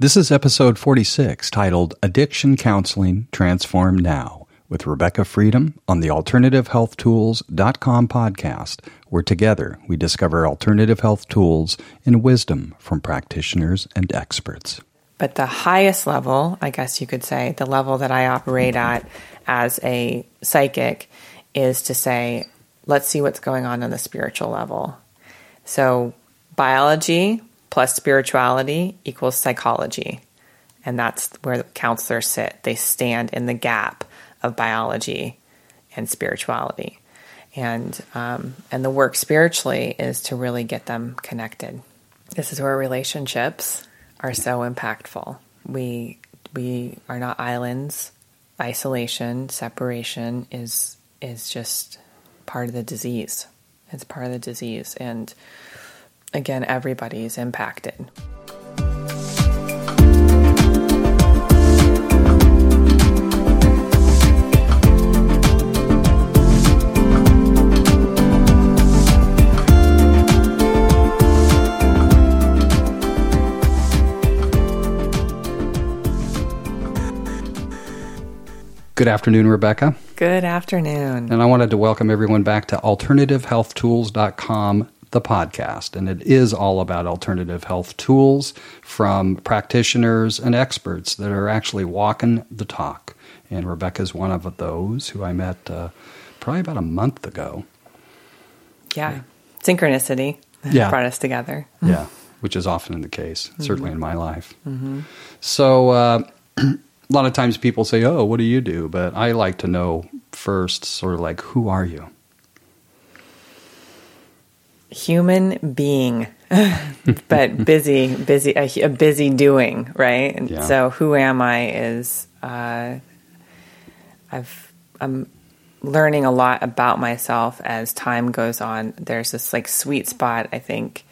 This is episode 46 titled Addiction Counseling Transform Now with Rebecca Freedom on the AlternativeHealthTools.com podcast, where together we discover alternative health tools and wisdom from practitioners and experts. But the highest level, I guess you could say, the level that I operate at as a psychic is to say, let's see what's going on on the spiritual level. So, biology, plus spirituality equals psychology. And that's where counselors sit. They stand in the gap of biology and spirituality. And, um, and the work spiritually is to really get them connected. This is where relationships are so impactful. We, we are not islands. Isolation, separation is, is just part of the disease. It's part of the disease. And again, everybody is impacted. Good afternoon, Rebecca. Good afternoon. And I wanted to welcome everyone back to AlternativeHealthTools.com the podcast, and it is all about alternative health tools from practitioners and experts that are actually walking the talk. And Rebecca is one of those who I met uh, probably about a month ago. Yeah, synchronicity yeah. brought us together. Yeah, which is often the case, mm-hmm. certainly in my life. Mm-hmm. So, uh, a lot of times people say, Oh, what do you do? But I like to know first, sort of like, who are you? Human being, but busy, busy, a, a, busy doing, right? And yeah. so, who am I? Is uh, I've I'm learning a lot about myself as time goes on. There's this like sweet spot, I think,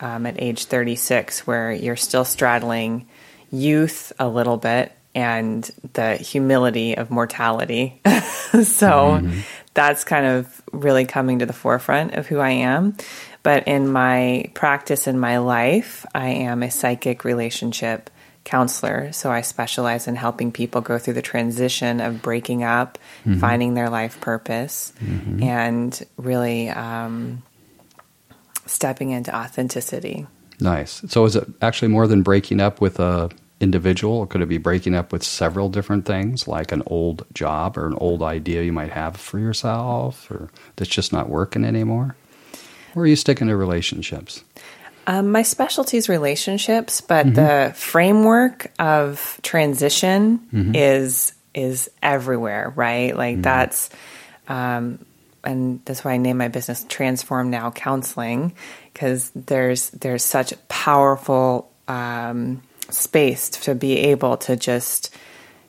um, at age 36, where you're still straddling youth a little bit and the humility of mortality. so mm-hmm. That's kind of really coming to the forefront of who I am. But in my practice in my life, I am a psychic relationship counselor. So I specialize in helping people go through the transition of breaking up, mm-hmm. finding their life purpose, mm-hmm. and really um, stepping into authenticity. Nice. So is it actually more than breaking up with a individual or could it be breaking up with several different things like an old job or an old idea you might have for yourself or that's just not working anymore or are you sticking to relationships um, my specialty is relationships but mm-hmm. the framework of transition mm-hmm. is is everywhere right like mm-hmm. that's um, and that's why I name my business Transform Now Counseling because there's there's such powerful um, space to be able to just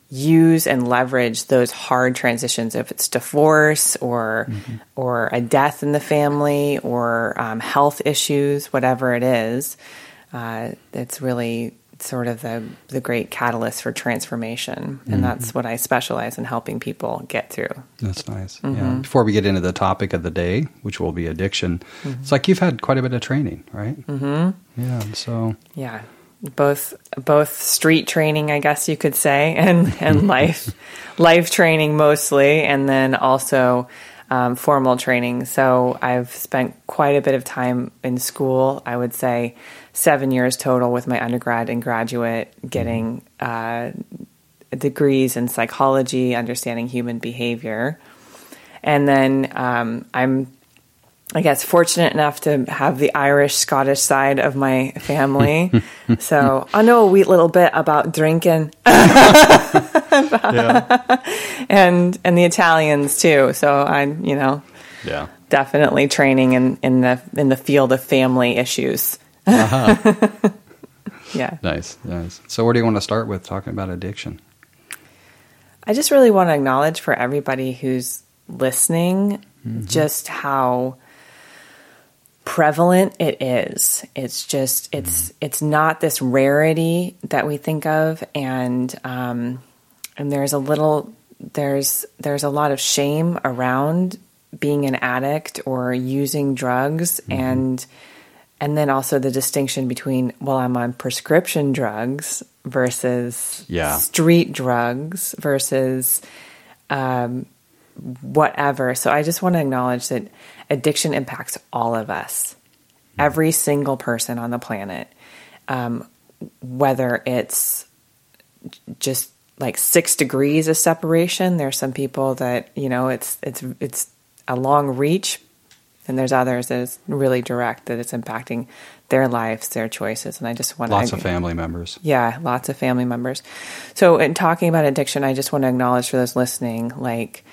use and leverage those hard transitions if it's divorce or mm-hmm. or a death in the family or um, health issues whatever it is uh, it's really sort of the the great catalyst for transformation and mm-hmm. that's what I specialize in helping people get through that's nice mm-hmm. yeah before we get into the topic of the day which will be addiction mm-hmm. it's like you've had quite a bit of training right mm-hmm. yeah so yeah both both street training, I guess you could say, and and life life training mostly, and then also um, formal training. So I've spent quite a bit of time in school. I would say seven years total with my undergrad and graduate, getting uh, degrees in psychology, understanding human behavior, and then um, I'm I guess, fortunate enough to have the Irish Scottish side of my family. so I know a wee little bit about drinking. yeah. And and the Italians too. So I you know yeah. definitely training in, in the in the field of family issues. Uh-huh. yeah. Nice, nice. So where do you want to start with talking about addiction? I just really want to acknowledge for everybody who's listening mm-hmm. just how prevalent it is. It's just it's mm. it's not this rarity that we think of, and um, and there's a little there's there's a lot of shame around being an addict or using drugs, mm-hmm. and and then also the distinction between well i'm on prescription drugs versus yeah. street drugs versus um, whatever so i just want to acknowledge that addiction impacts all of us every single person on the planet um, whether it's just like six degrees of separation there's some people that you know it's it's it's a long reach and there's others that is really direct that it's impacting their lives, their choices. And I just want lots to, of family members. Yeah, lots of family members. So in talking about addiction, I just want to acknowledge for those listening, like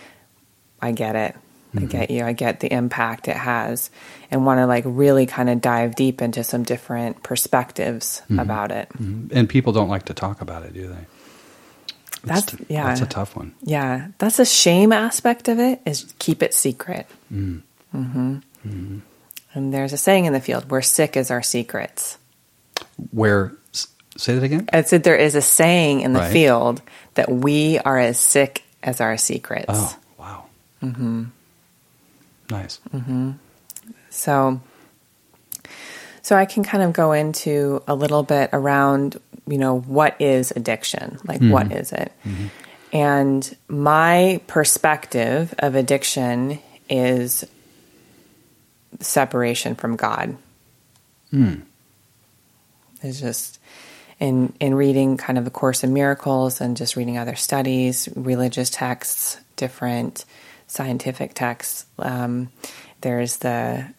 I get it. Mm-hmm. I get you. I get the impact it has and want to like really kind of dive deep into some different perspectives mm-hmm. about it. Mm-hmm. And people don't like to talk about it, do they? That's, yeah. That's a tough one. Yeah. That's a shame aspect of it is keep it secret. Mm. Mm-hmm. Mm-hmm. And there's a saying in the field, "We're sick as our secrets." Where say that again? I said there is a saying in the right. field that we are as sick as our secrets. Oh, wow. Mm-hmm. Nice. Mm-hmm. So, so I can kind of go into a little bit around, you know, what is addiction? Like, mm-hmm. what is it? Mm-hmm. And my perspective of addiction is separation from God. Mm. It's just in in reading kind of the Course in Miracles and just reading other studies, religious texts, different scientific texts. Um, there's the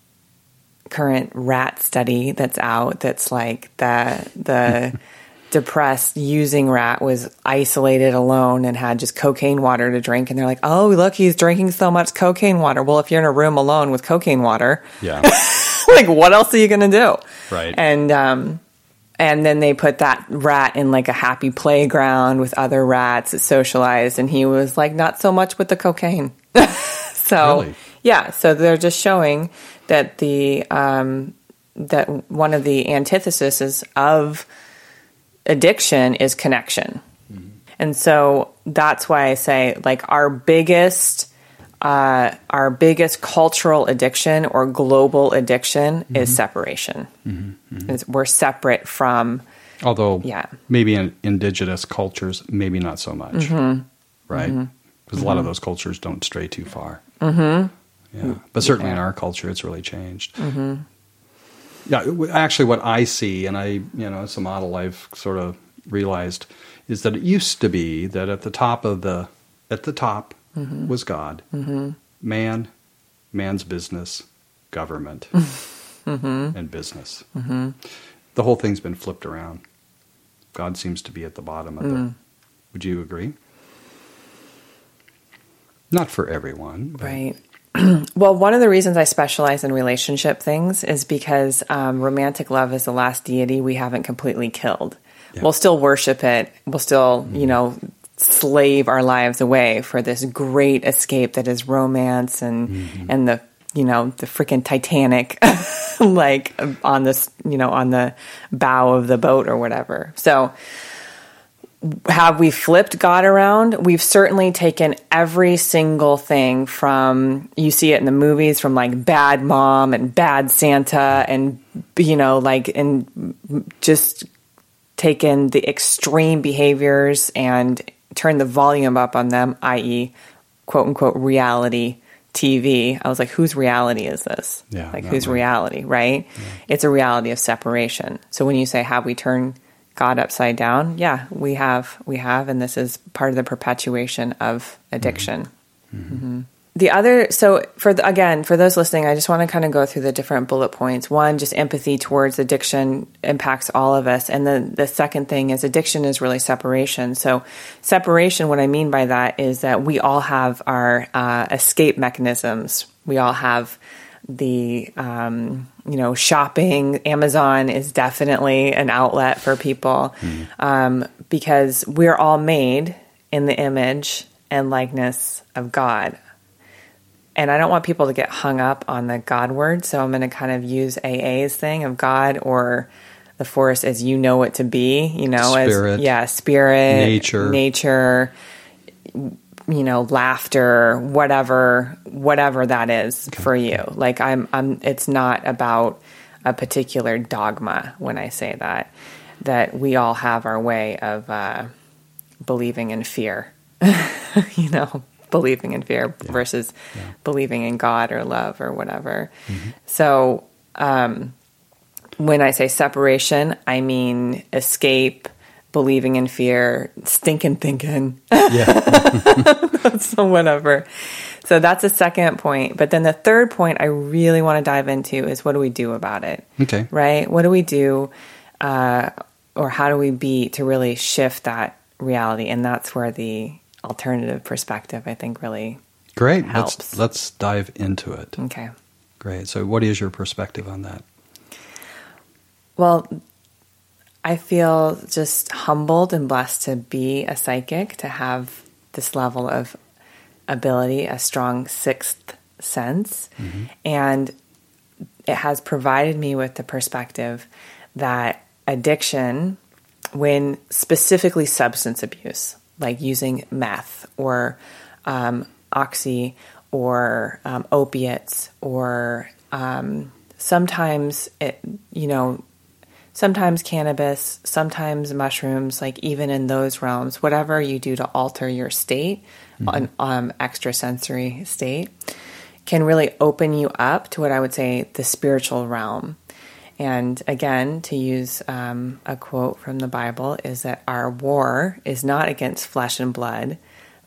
current rat study that's out that's like the the depressed using rat was isolated alone and had just cocaine water to drink. And they're like oh look he's drinking so much cocaine water. Well if you're in a room alone with cocaine water yeah. like what else are you gonna do? Right. And um and then they put that rat in like a happy playground with other rats that socialized. And he was like not so much with the cocaine so really? yeah so they're just showing that the um that one of the antitheses of addiction is connection. Mm-hmm. And so that's why I say like our biggest uh, our biggest cultural addiction or global addiction mm-hmm. is separation. Mm-hmm. mm-hmm. we're separate from. Although, yeah, maybe in indigenous cultures, maybe not so much, mm-hmm. right? Mm-hmm. Because a lot of those cultures don't stray too far. Yeah, but certainly yeah. in our culture, it's really changed yeah, actually, what I see, and I, you know, it's a model I've sort of realized, is that it used to be that at the top of the, at the top mm-hmm. was God, mm-hmm. man, man's business, government, mm-hmm. and business. Mm-hmm. The whole thing's been flipped around. God seems to be at the bottom of mm. the. Would you agree? Not for everyone, right? well, one of the reasons I specialize in relationship things is because um, romantic love is the last deity we haven't completely killed. Yeah. We'll still worship it. We'll still, mm-hmm. you know, slave our lives away for this great escape that is romance and mm-hmm. and the you know the freaking Titanic, like on this you know on the bow of the boat or whatever. So have we flipped God around? We've certainly taken every single thing from, you see it in the movies, from like Bad Mom and Bad Santa, and, you know, like, and just taken the extreme behaviors and turned the volume up on them, i.e., quote unquote, reality TV. I was like, whose reality is this? Yeah. Like, whose right. reality, right? Yeah. It's a reality of separation. So when you say, have we turned God upside down, yeah, we have, we have, and this is part of the perpetuation of addiction. Mm-hmm. Mm-hmm. The other, so for the, again, for those listening, I just want to kind of go through the different bullet points. One, just empathy towards addiction impacts all of us, and then the second thing is addiction is really separation. So separation, what I mean by that is that we all have our uh, escape mechanisms. We all have the um, you know shopping amazon is definitely an outlet for people mm. um, because we're all made in the image and likeness of god. And i don't want people to get hung up on the god word so i'm going to kind of use aa's thing of god or the force as you know it to be you know spirit, as yeah spirit nature. nature you know, laughter, whatever, whatever that is okay. for you. Like I'm, I'm, it's not about a particular dogma when I say that. That we all have our way of uh, believing in fear, you know, believing in fear yeah. versus yeah. believing in God or love or whatever. Mm-hmm. So, um, when I say separation, I mean escape, believing in fear, stinking thinking. Yeah. so whatever. So that's a second point. But then the third point I really want to dive into is what do we do about it? Okay. Right? What do we do uh, or how do we be to really shift that reality? And that's where the alternative perspective I think really Great. Helps. Let's let's dive into it. Okay. Great. So what is your perspective on that? Well, I feel just humbled and blessed to be a psychic, to have this level of ability, a strong sixth sense. Mm-hmm. And it has provided me with the perspective that addiction, when specifically substance abuse, like using meth or um, oxy or um, opiates or um, sometimes it, you know, sometimes cannabis, sometimes mushrooms, like even in those realms, whatever you do to alter your state, mm-hmm. an um, extrasensory state, can really open you up to what I would say the spiritual realm. And again, to use um, a quote from the Bible, is that our war is not against flesh and blood,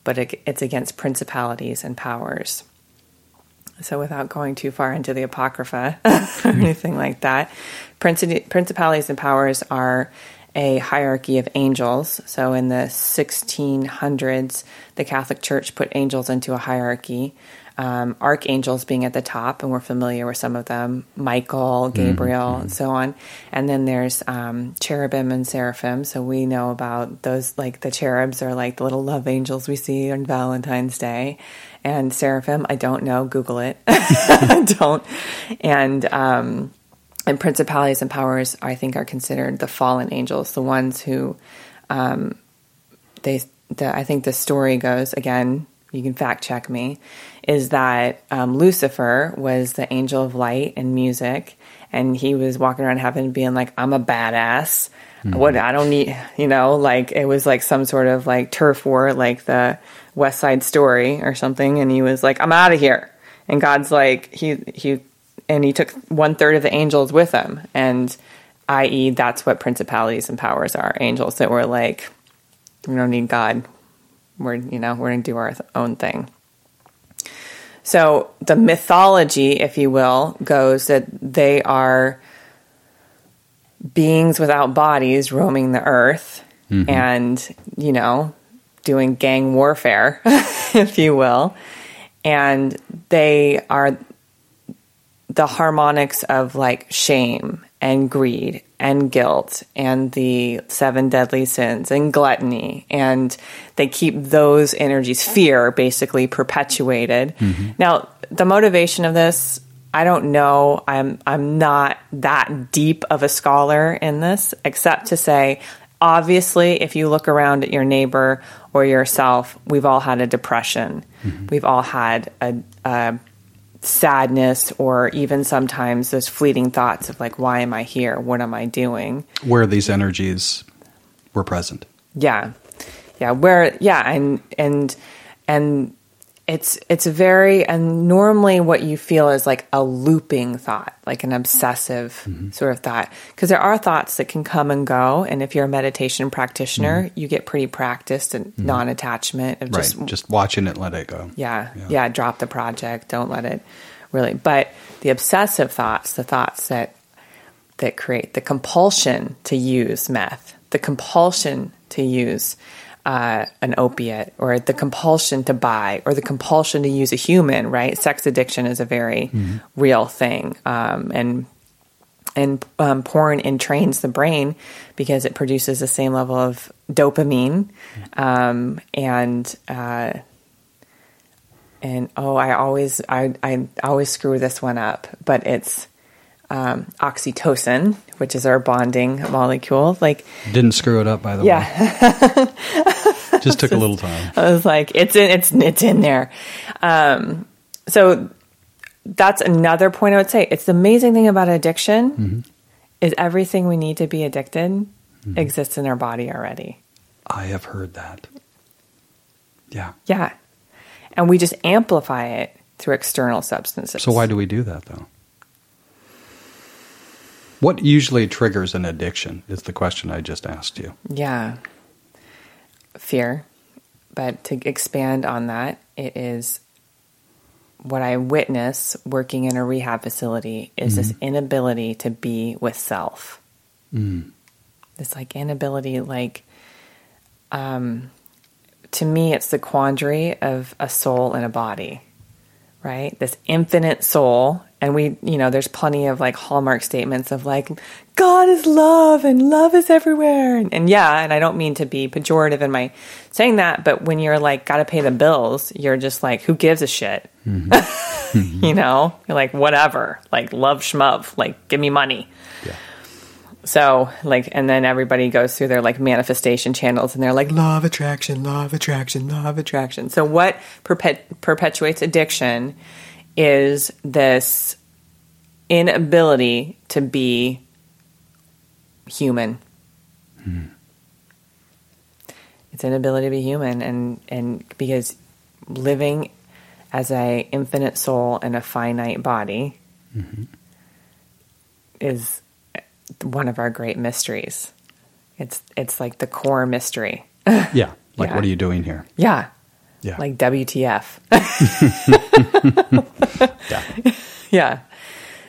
but it's against principalities and powers. So, without going too far into the Apocrypha or anything like that, principalities and powers are a hierarchy of angels. So, in the 1600s, the Catholic Church put angels into a hierarchy. Um, archangels being at the top, and we're familiar with some of them Michael, mm-hmm. Gabriel, mm-hmm. and so on. And then there's um, cherubim and seraphim. So we know about those, like the cherubs are like the little love angels we see on Valentine's Day and seraphim. I don't know. Google it. Don't. And um, and principalities and powers, I think, are considered the fallen angels, the ones who um, they. The, I think the story goes again. You can fact check me. Is that um, Lucifer was the angel of light and music, and he was walking around heaven being like, "I'm a badass." Mm-hmm. What I don't need, you know, like it was like some sort of like turf war, like the West Side Story or something, and he was like, "I'm out of here." And God's like, he he, and he took one third of the angels with him, and i.e., that's what principalities and powers are angels that were like, we don't need God. We're you know we're gonna do our own thing. So the mythology, if you will, goes that they are beings without bodies roaming the earth, mm-hmm. and you know doing gang warfare, if you will. And they are the harmonics of like shame and greed and guilt and the seven deadly sins and gluttony. And they keep those energies, fear basically perpetuated. Mm-hmm. Now, the motivation of this, I don't know. I'm I'm not that deep of a scholar in this, except to say obviously, if you look around at your neighbor or yourself, we've all had a depression. Mm-hmm. We've all had a, a, sadness, or even sometimes those fleeting thoughts of like, why am I here? What am I doing? Where these energies were present. Yeah. Yeah. Where, yeah. And, and, and it's it's very and normally what you feel is like a looping thought like an obsessive mm-hmm. sort of thought because there are thoughts that can come and go and if you're a meditation practitioner mm-hmm. you get pretty practiced in mm-hmm. non-attachment of just right. just watching it let it go yeah, yeah yeah drop the project don't let it really but the obsessive thoughts the thoughts that that create the compulsion to use meth the compulsion to use uh, an opiate or the compulsion to buy or the compulsion to use a human, right? Sex addiction is a very mm-hmm. real thing. Um, and and um, porn entrains the brain because it produces the same level of dopamine um, and uh, and oh I always I, I always screw this one up but it's um, oxytocin, which is our bonding molecule. Like didn't screw it up by the yeah. way. Just took a little time. I was like, it's in, it's it's in there. Um, so that's another point I would say. It's the amazing thing about addiction mm-hmm. is everything we need to be addicted mm-hmm. exists in our body already. I have heard that. Yeah. Yeah. And we just amplify it through external substances. So why do we do that though? What usually triggers an addiction is the question I just asked you. Yeah. Fear. But to expand on that, it is what I witness working in a rehab facility is mm-hmm. this inability to be with self. Mm. This like inability, like, um, to me, it's the quandary of a soul and a body, right? This infinite soul. And we, you know, there's plenty of like hallmark statements of like, God is love and love is everywhere. And, and yeah, and I don't mean to be pejorative in my saying that, but when you're like, got to pay the bills, you're just like, who gives a shit? Mm-hmm. you know, you're like, whatever, like love schmove, like give me money. Yeah. So, like, and then everybody goes through their like manifestation channels and they're like, love attraction, love attraction, love attraction. So, what perpet- perpetuates addiction is this inability to be human. Hmm. It's inability to be human, and, and because living as a infinite soul in a finite body mm-hmm. is one of our great mysteries. It's it's like the core mystery. yeah. Like yeah. what are you doing here? Yeah. Yeah. Like WTF. yeah. Yeah.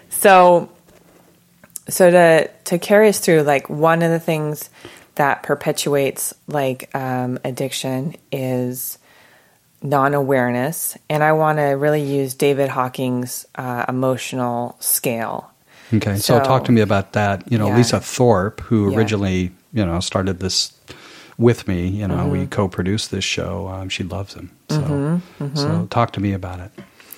So so to to carry us through like one of the things that perpetuates like um, addiction is non-awareness and i want to really use david hawkins' uh, emotional scale Okay, so, so, talk to me about that. You know, yeah. Lisa Thorpe, who yeah. originally you know started this with me. You know, mm-hmm. we co-produced this show. Um, she loves him. So, mm-hmm. Mm-hmm. so talk to me about it.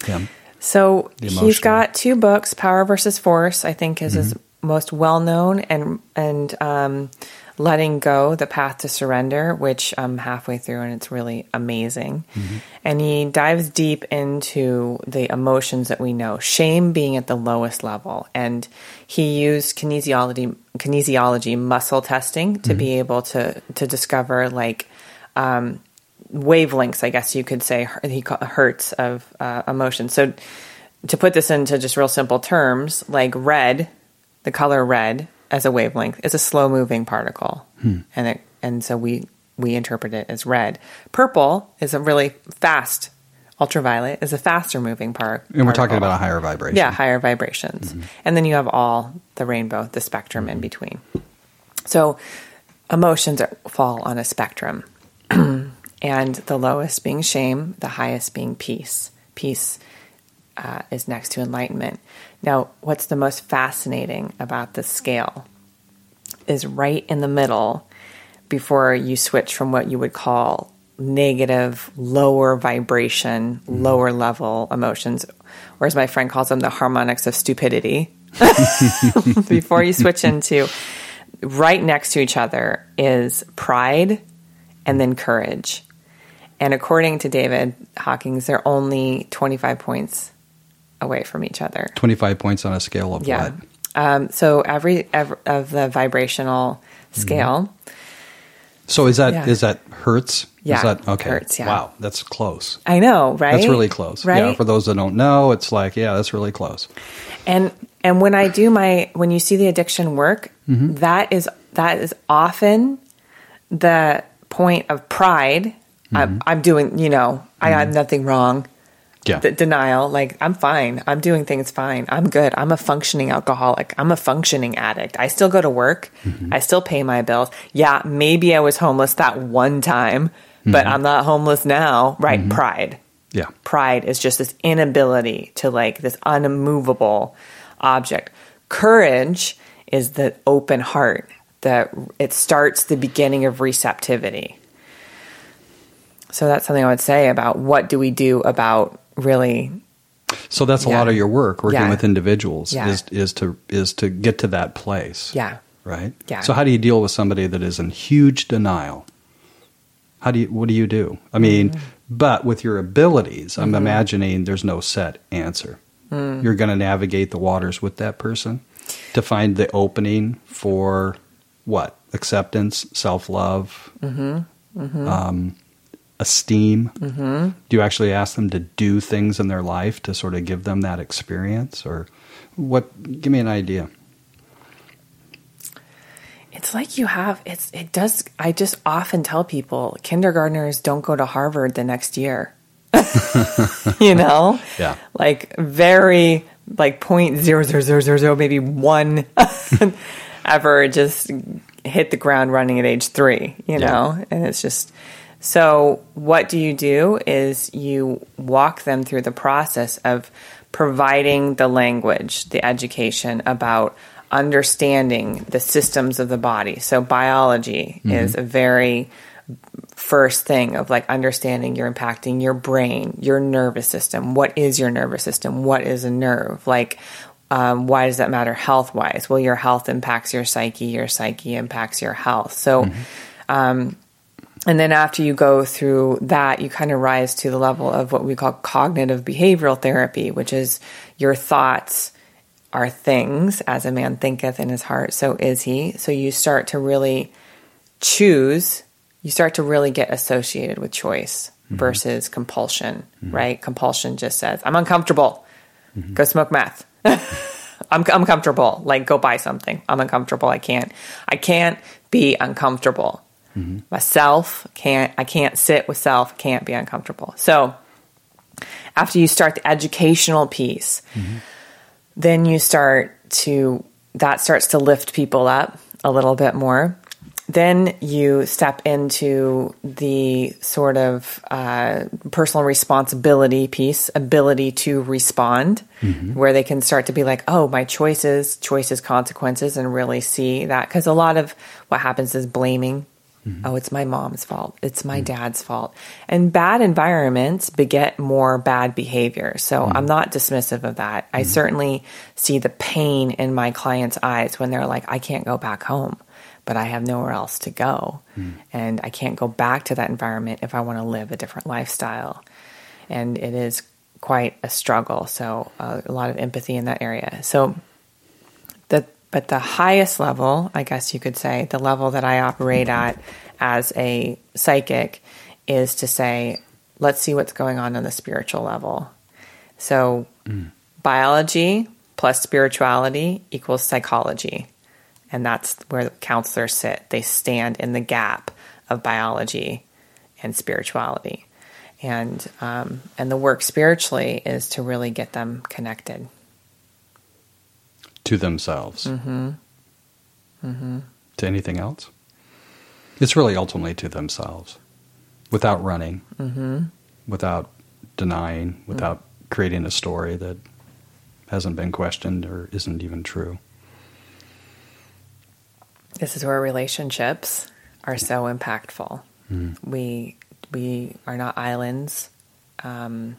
Yeah. So he's got two books, Power versus Force. I think is his mm-hmm. most well known, and and um, letting go, the path to surrender, which I'm halfway through and it's really amazing. Mm-hmm. And he dives deep into the emotions that we know, shame being at the lowest level. And he used kinesiology, kinesiology muscle testing to mm-hmm. be able to, to discover like, um, wavelengths, I guess you could say, he hertz of uh, emotion. So to put this into just real simple terms, like red, the color red as a wavelength is a slow moving particle, hmm. and it and so we we interpret it as red. Purple is a really fast. Ultraviolet is a faster moving part. And we're talking about a higher vibration. Yeah, higher vibrations. Mm-hmm. And then you have all the rainbow, the spectrum in between. So emotions are, fall on a spectrum. and the lowest being shame, the highest being peace. Peace uh, is next to enlightenment. Now, what's the most fascinating about the scale is right in the middle before you switch from what you would call negative, lower vibration, mm-hmm. lower level emotions, or as my friend calls them, the harmonics of stupidity. before you switch into right next to each other is pride and then courage. And according to David Hawkins, they're only 25 points away from each other. 25 points on a scale of yeah. what? Um, so every, every, of the vibrational scale. Mm-hmm. So is that yeah. is that hertz? Yeah. Is that okay? Hertz, yeah. Wow, that's close. I know, right? That's really close. Right? Yeah, for those that don't know, it's like, yeah, that's really close. And and when I do my when you see the addiction work, mm-hmm. that is that is often the point of pride. Mm-hmm. I'm, I'm, doing, you know, I have mm-hmm. nothing wrong yeah. Denial. Like, I'm fine. I'm doing things fine. I'm good. I'm a functioning alcoholic. I'm a functioning addict. I still go to work. Mm-hmm. I still pay my bills. Yeah, maybe I was homeless that one time, mm-hmm. but I'm not homeless now. Right? Mm-hmm. Pride. Yeah. Pride is just this inability to like this unmovable object. Courage is the open heart that it starts the beginning of receptivity. So that's something I would say about what do we do about really so that's a yeah. lot of your work working yeah. with individuals yeah. is is to is to get to that place. Yeah. Right? Yeah. So how do you deal with somebody that is in huge denial? How do you what do you do? I mean, mm-hmm. but with your abilities, I'm mm-hmm. imagining there's no set answer. Mm. You're going to navigate the waters with that person to find the opening for what? Acceptance, self love, mm-hmm. mm-hmm. um, esteem. Mm-hmm. Do you actually ask them to do things in their life to sort of give them that experience? Or what? Give me an idea. It's like you have it's it does I just often tell people kindergartners don't go to Harvard the next year. you know? Yeah. Like very like point zero zero zero zero zero maybe one ever just hit the ground running at age three, you know? Yeah. And it's just so what do you do is you walk them through the process of providing the language, the education about understanding the systems of the body. So biology mm-hmm. is a very first thing of like understanding you're impacting your brain, your nervous system. What is your nervous system? What is a nerve? Like, um, why does that matter health wise? Well, your health impacts your psyche, your psyche impacts your health. So, mm-hmm. um, and then after you go through that, you kind of rise to the level of what we call cognitive behavioral therapy, which is your thoughts are things as a man thinketh in his heart, so is he. So you start to really choose, you start to really get associated with choice mm-hmm. versus compulsion, mm-hmm. right? Compulsion just says, I'm uncomfortable, mm-hmm. go smoke meth. I'm uncomfortable. Like go buy something. I'm uncomfortable. I can't. I can't be uncomfortable. Mm-hmm. Myself can't. I can't sit with self. Can't be uncomfortable. So after you start the educational piece, mm-hmm then you start to, that starts to lift people up a little bit more. Then you step into the sort of uh, personal responsibility piece, ability to respond, mm-hmm. where they can start to be like, oh, my choices, choices, consequences, and really see that. Because a lot of what happens is blaming Mm-hmm. Oh, it's my mom's fault. It's my mm-hmm. dad's fault. And bad environments beget more bad behavior. So mm-hmm. I'm not dismissive of that. I mm-hmm. certainly see the pain in my clients' eyes when they're like, I can't go back home, but I have nowhere else to go. Mm. And I can't go back to that environment if I want to live a different lifestyle. And it is quite a struggle. So uh, a lot of empathy in that area. So but the highest level, I guess you could say, the level that I operate at as a psychic is to say, let's see what's going on on the spiritual level. So, mm. biology plus spirituality equals psychology. And that's where counselors sit. They stand in the gap of biology and spirituality. And, um, and the work spiritually is to really get them connected to themselves. Mm-hmm. Mm-hmm. To anything else? It's really ultimately to themselves, without running, mm-hmm. without denying, without mm-hmm. creating a story that hasn't been questioned or isn't even true. This is where relationships are so impactful. Mm. We we are not islands. Um,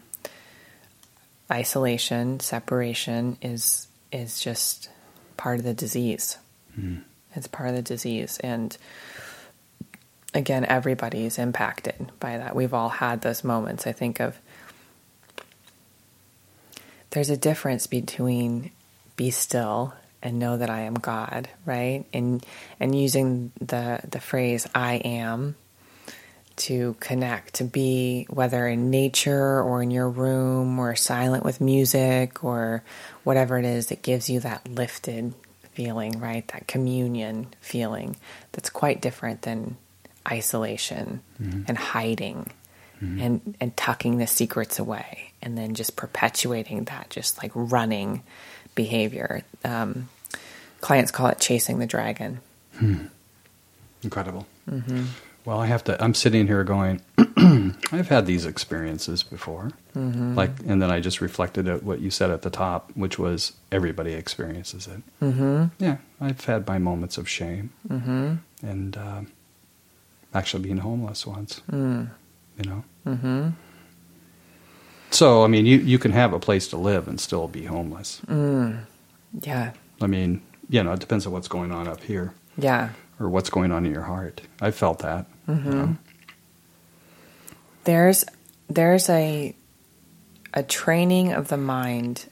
isolation, separation is is just part of the disease. Mm. It's part of the disease. And again, everybody is impacted by that. We've all had those moments. I think of there's a difference between be still and know that I am God, right? And and using the the phrase I am to connect, to be whether in nature or in your room or silent with music or whatever it is that gives you that lifted feeling, right? That communion feeling that's quite different than isolation mm-hmm. and hiding mm-hmm. and, and tucking the secrets away and then just perpetuating that, just like running behavior. Um, clients call it chasing the dragon. Hmm. Incredible. Mm-hmm. Well, I have to. I'm sitting here going, I've had these experiences before. Mm-hmm. Like, and then I just reflected at what you said at the top, which was everybody experiences it. Mm-hmm. Yeah, I've had my moments of shame, mm-hmm. and uh, actually being homeless once. Mm. You know. Mm-hmm. So, I mean, you you can have a place to live and still be homeless. Mm. Yeah. I mean, you know, it depends on what's going on up here. Yeah or what's going on in your heart. I felt that. Mm-hmm. You know? There's there's a a training of the mind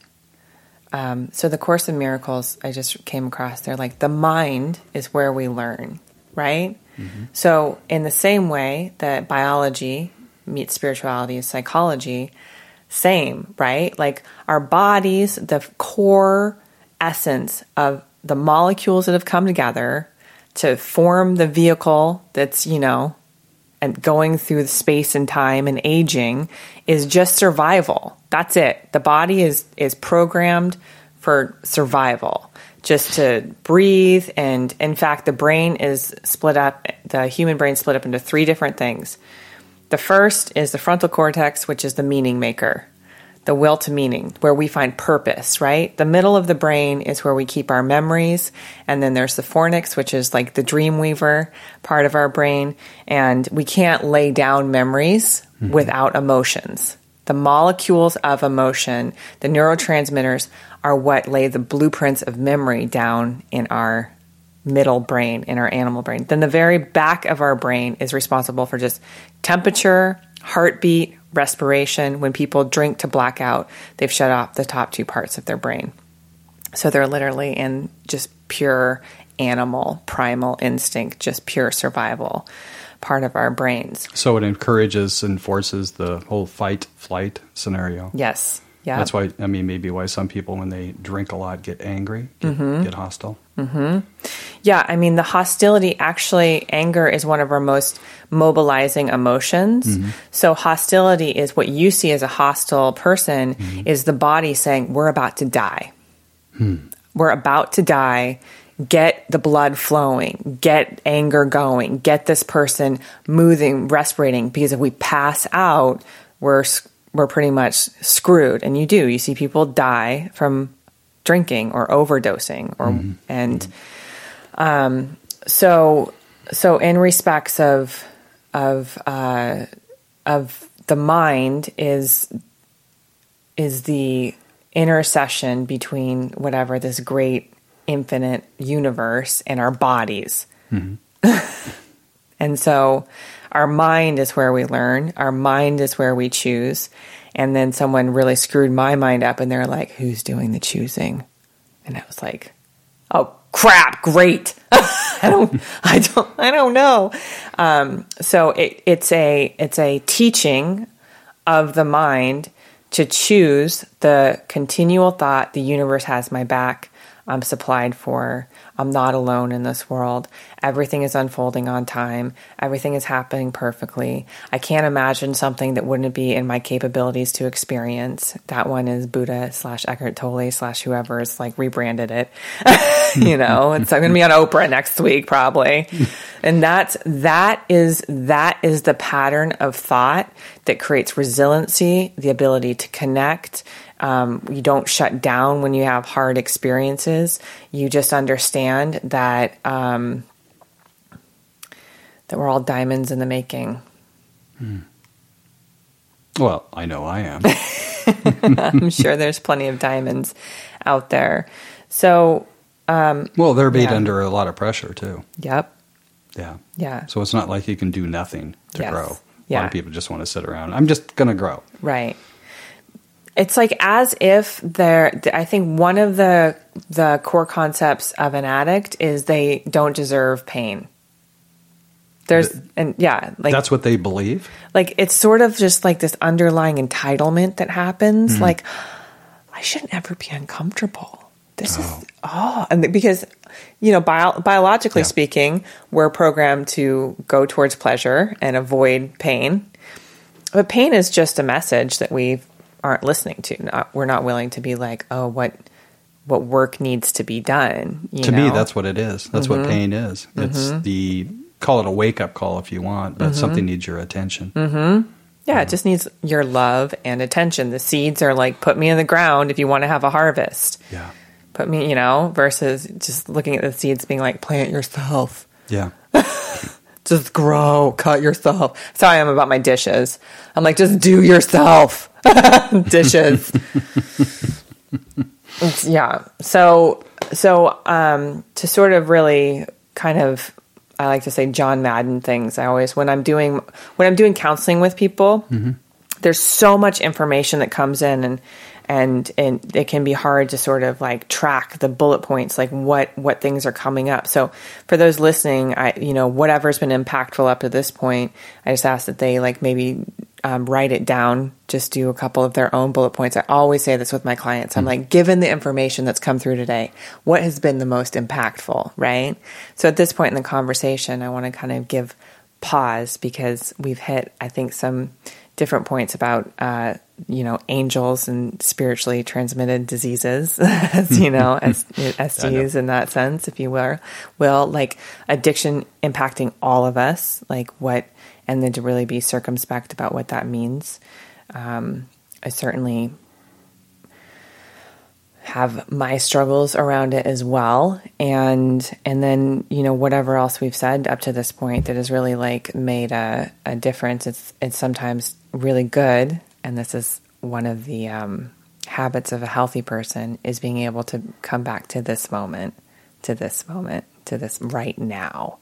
um, so the Course in Miracles, I just came across. They're like the mind is where we learn, right? Mm-hmm. So in the same way that biology meets spirituality is psychology, same, right? Like our bodies, the core essence of the molecules that have come together to form the vehicle that's, you know, and going through the space and time and aging is just survival. That's it. The body is is programmed for survival, just to breathe and in fact the brain is split up the human brain split up into three different things. The first is the frontal cortex, which is the meaning maker the will to meaning, where we find purpose, right? The middle of the brain is where we keep our memories. And then there's the fornix, which is like the dream weaver part of our brain. And we can't lay down memories mm-hmm. without emotions. The molecules of emotion, the neurotransmitters, are what lay the blueprints of memory down in our middle brain, in our animal brain. Then the very back of our brain is responsible for just temperature, heartbeat, respiration. When people drink to blackout, they've shut off the top two parts of their brain. So they're literally in just pure animal, primal instinct, just pure survival part of our brains. So it encourages and forces the whole fight flight scenario. Yes. Yeah. That's why, I mean, maybe why some people, when they drink a lot, get angry, get, mm-hmm. get hostile. Mm-hmm. Yeah. I mean, the hostility actually, anger is one of our most mobilizing emotions. Mm-hmm. So, hostility is what you see as a hostile person, mm-hmm. is the body saying, We're about to die. Hmm. We're about to die. Get the blood flowing, get anger going, get this person moving, respirating, because if we pass out, we're we're pretty much screwed. And you do. You see people die from drinking or overdosing or mm-hmm. and um, so so in respects of of uh, of the mind is is the intercession between whatever this great infinite universe and our bodies. Mm-hmm. and so our mind is where we learn, our mind is where we choose. And then someone really screwed my mind up and they're like, who's doing the choosing? And I was like, oh crap, great. I don't, I don't, I don't know. Um, so it, it's a, it's a teaching of the mind to choose the continual thought, the universe has my back. I'm supplied for. I'm not alone in this world. Everything is unfolding on time. Everything is happening perfectly. I can't imagine something that wouldn't be in my capabilities to experience. That one is Buddha slash Eckhart Tolle slash whoever has like rebranded it. you know, it's going to be on Oprah next week probably. And that's that is that is the pattern of thought that creates resiliency, the ability to connect, um, you don't shut down when you have hard experiences. You just understand that um, that we're all diamonds in the making. Hmm. Well, I know I am. I'm sure there's plenty of diamonds out there. So, um, well, they're made yeah. under a lot of pressure too. Yep. Yeah. Yeah. So it's not like you can do nothing to yes. grow. Yeah. A lot of people just want to sit around. I'm just going to grow. Right it's like as if they're i think one of the the core concepts of an addict is they don't deserve pain there's and yeah like that's what they believe like it's sort of just like this underlying entitlement that happens mm-hmm. like i shouldn't ever be uncomfortable this oh. is oh and because you know bio, biologically yeah. speaking we're programmed to go towards pleasure and avoid pain but pain is just a message that we've aren't listening to. Not, we're not willing to be like, oh, what what work needs to be done. to know? me, that's what it is. That's mm-hmm. what pain is. It's mm-hmm. the call it a wake up call if you want, but mm-hmm. something needs your attention. Mm-hmm. Yeah, it just needs your love and attention. The seeds are like, put me in the ground if you want to have a harvest. Yeah. Put me, you know, versus just looking at the seeds being like, plant yourself. Yeah. just grow, cut yourself. Sorry, I'm about my dishes. I'm like, just do yourself. dishes. yeah. So so um, to sort of really kind of I like to say John Madden things. I always when I'm doing when I'm doing counseling with people, mm-hmm. there's so much information that comes in and and and it can be hard to sort of like track the bullet points like what what things are coming up. So for those listening i you know whatever's been impactful up to this point i just ask that they like maybe um, write it down. Just do a couple of their own bullet points. I always say this with my clients. I'm like given the information that's come through today what has been the most impactful right? So at this point in the conversation i want to kind of give pause because we've hit i think some different points about uh, you know angels and spiritually transmitted diseases, as you know, as STDs in that sense, if you will. Will like addiction impacting all of us, like what, and then to really be circumspect about what that means. Um, I certainly have my struggles around it as well and and then you know whatever else we've said up to this point that has really like made a, a difference it's it's sometimes really good and this is one of the um, habits of a healthy person is being able to come back to this moment to this moment to this right now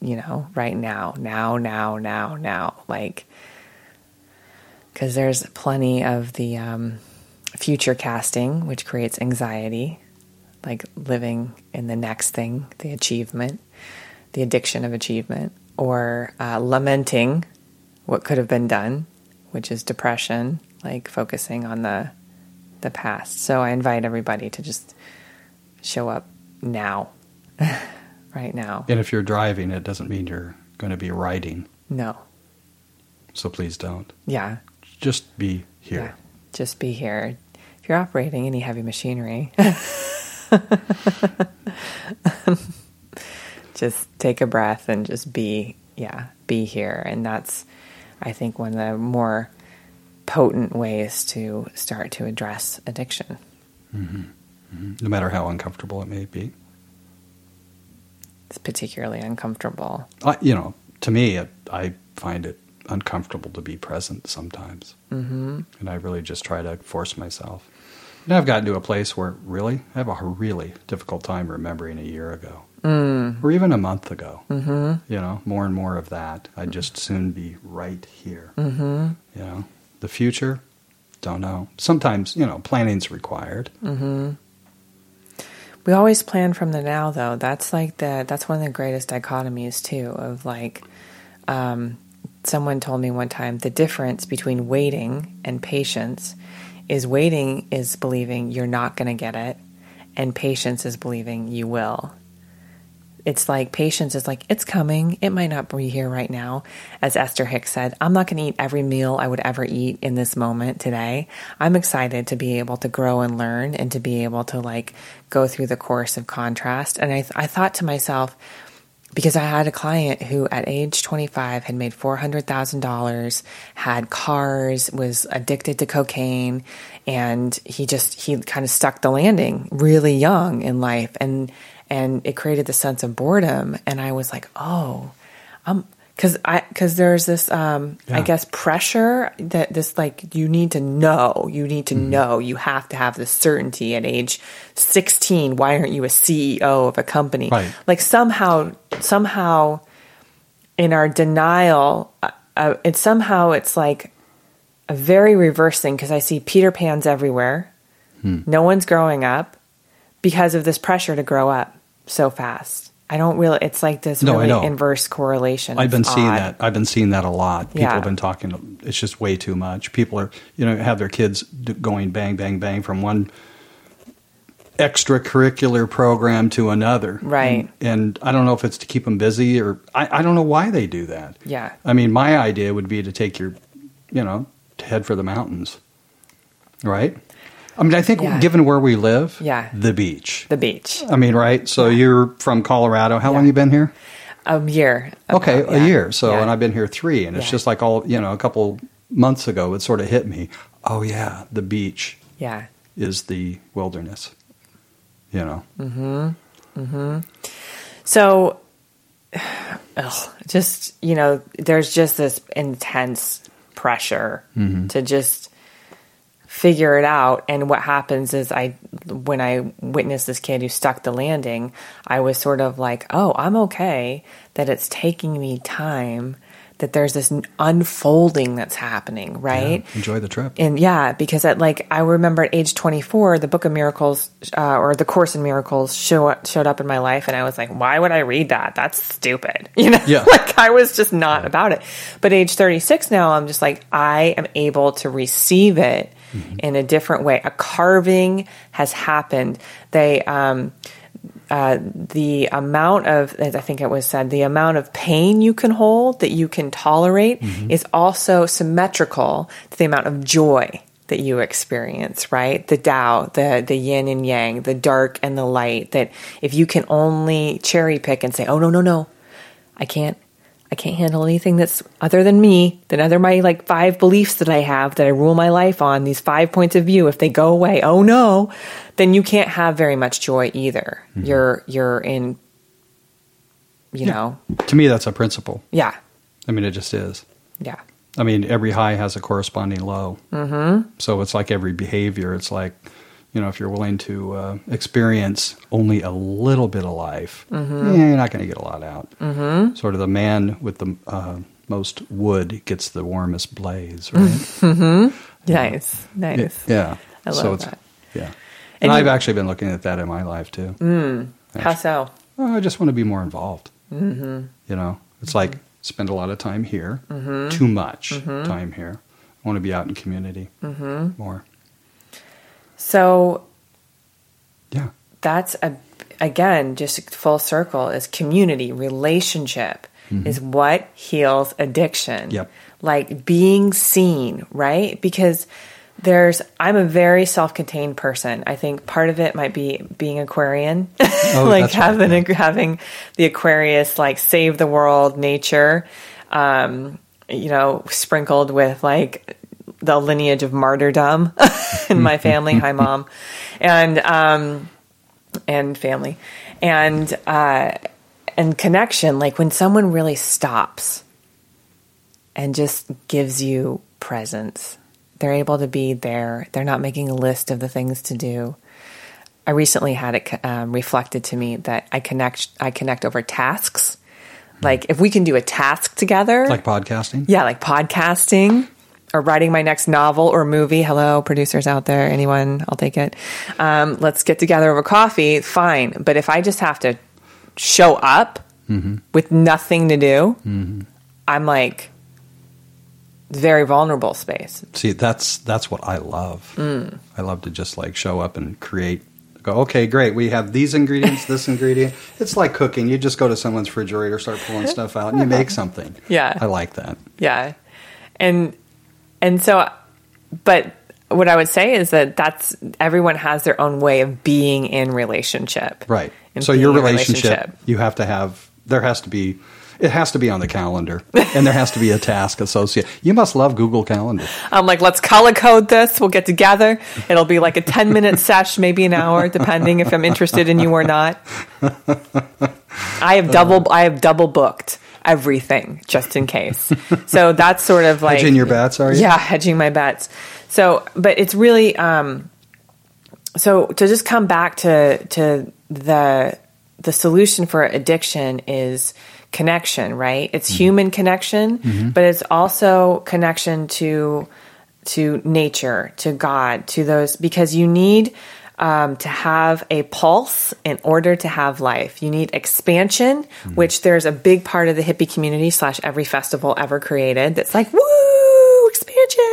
you know right now now now now now like because there's plenty of the um, future casting, which creates anxiety, like living in the next thing, the achievement, the addiction of achievement, or uh, lamenting what could have been done, which is depression, like focusing on the the past. So I invite everybody to just show up now, right now. And if you're driving, it doesn't mean you're going to be riding. No. So please don't. Yeah. Just be here. Yeah. Just be here if you're operating any heavy machinery, just take a breath and just be, yeah, be here. And that's, I think, one of the more potent ways to start to address addiction. Mm-hmm. Mm-hmm. No matter how uncomfortable it may be. It's particularly uncomfortable. I, you know, to me, it, I find it uncomfortable to be present sometimes. Mm-hmm. And I really just try to force myself. And I've gotten to a place where really, I have a really difficult time remembering a year ago. Mm. Or even a month ago. Mm-hmm. You know, more and more of that. I'd just soon be right here. Mm-hmm. You know, the future, don't know. Sometimes, you know, planning's required. Mm-hmm. We always plan from the now, though. That's like the that's one of the greatest dichotomies too. Of like, um, someone told me one time the difference between waiting and patience is waiting is believing you're not going to get it, and patience is believing you will. It's like patience is like, it's coming. It might not be here right now. As Esther Hicks said, I'm not going to eat every meal I would ever eat in this moment today. I'm excited to be able to grow and learn and to be able to like go through the course of contrast. And I, th- I thought to myself, because I had a client who at age 25 had made $400,000, had cars, was addicted to cocaine, and he just he kind of stuck the landing really young in life and and it created the sense of boredom and I was like, "Oh, um because I because there's this um, yeah. I guess pressure that this like you need to know you need to mm-hmm. know you have to have the certainty at age 16 why aren't you a CEO of a company right. like somehow somehow in our denial uh, uh, it's somehow it's like a very reverse thing because I see Peter Pans everywhere hmm. no one's growing up because of this pressure to grow up so fast I don't really. It's like this no, really inverse correlation. I've been it's seeing odd. that. I've been seeing that a lot. People Yeah. have been talking. It's just way too much. People are, you know, have their kids going bang, bang, bang from one extracurricular program to another. Right. And, and I don't know if it's to keep them busy or I, I don't know why they do that. Yeah. I mean, my idea would be to take your, you know, to head for the mountains. Right. I mean, I think Yeah. given where we live, Yeah. the beach. The beach. I mean, right? So you're from Colorado. How long Yeah. you been here? A year. Okay, about, a year. So, Yeah. and I've been here three, and it's Yeah. just like all you know, a couple months ago, it sort of hit me. Oh yeah, the beach Yeah. is the wilderness. You know, Hmm. Hmm. So, ugh, just you know, there's just this intense pressure to just figure it out. And what happens is, I when I witnessed this kid who stuck the landing, I was sort of like, oh, I'm okay that it's taking me time. That there's this unfolding that's happening, right? Yeah, enjoy the trip. And yeah, because at like I remember at age 24, the Book of Miracles uh, or the Course in Miracles show, showed up in my life, and I was like, why would I read that? That's stupid, you know? Yeah. like I was just not yeah. about it. But age 36 now, I'm just like I am able to receive it mm-hmm. in a different way. A carving has happened. They um, uh, the amount of, as I think it was said, the amount of pain you can hold that you can tolerate mm-hmm. is also symmetrical to the amount of joy that you experience, right? The Tao, the the yin and yang, the dark and the light. That if you can only cherry pick and say, "Oh no, no, no, I can't, I can't handle anything that's other than me, than other my like five beliefs that I have that I rule my life on, these five points of view, if they go away, oh no, then you can't have very much joy either. Mm-hmm. You're you're in you yeah. know. To me that's a principle. Yeah. I mean it just is. Yeah. I mean every high has a corresponding low. Mm-hmm. So it's like every behavior, it's like you know, if you're willing to uh, experience only a little bit of life, mm-hmm. yeah, you're not going to get a lot out. Mm-hmm. Sort of the man with the uh, most wood gets the warmest blaze, right? Mm-hmm. Nice, nice. Yeah, I love so that. Yeah, and, and I've actually been looking at that in my life too. Mm. How so? Well, I just want to be more involved. Mm-hmm. You know, it's like spend a lot of time here, mm-hmm. too much mm-hmm. time here. I want to be out in community more. So, yeah, that's a again just full circle is community relationship mm-hmm. is what heals addiction. Yep. Like being seen, right? Because there's I'm a very self-contained person. I think part of it might be being Aquarian, oh, like having right, having the Aquarius like save the world nature, um, you know, sprinkled with like the lineage of martyrdom in my family. Hi, mom, and um, and family, and uh, and connection. Like when someone really stops and just gives you presence, they're able to be there. They're not making a list of the things to do. I recently had it um, reflected to me that I connect. I connect over tasks. Like if we can do a task together, like podcasting. Yeah, like podcasting or writing my next novel or movie. Hello, producers out there, anyone, I'll take it. Um, let's get together over coffee. Fine. But if I just have to show up mm-hmm. with nothing to do, mm-hmm. I'm like very vulnerable space. See, that's that's what I love. Mm. I love to just like show up and create. Go, okay, great. We have these ingredients, this ingredient. It's like cooking. You just go to someone's refrigerator, start pulling stuff out, and you make something. Yeah, I like that. Yeah, and and so, but what I would say is that that's everyone has their own way of being in relationship. Right. So your relationship, relationship, you have to have there has to be it has to be on the calendar and there has to be a task associated. You must love Google Calendar. I'm like, let's color code this. We'll get together. It'll be like a 10 minute sesh, maybe an hour, depending if I'm interested in you or not. I have double, I have double booked everything just in case. so that's sort of like hedging your bets, are you? Yeah, hedging my bets. So, but it's really um, so to just come back to to the the solution for addiction is connection, right? It's mm-hmm. human connection, mm-hmm. but it's also connection to to nature, to God, to those because you need um, to have a pulse in order to have life. You need expansion, mm-hmm. which there's a big part of the hippie community slash every festival ever created that's like, woo, expansion.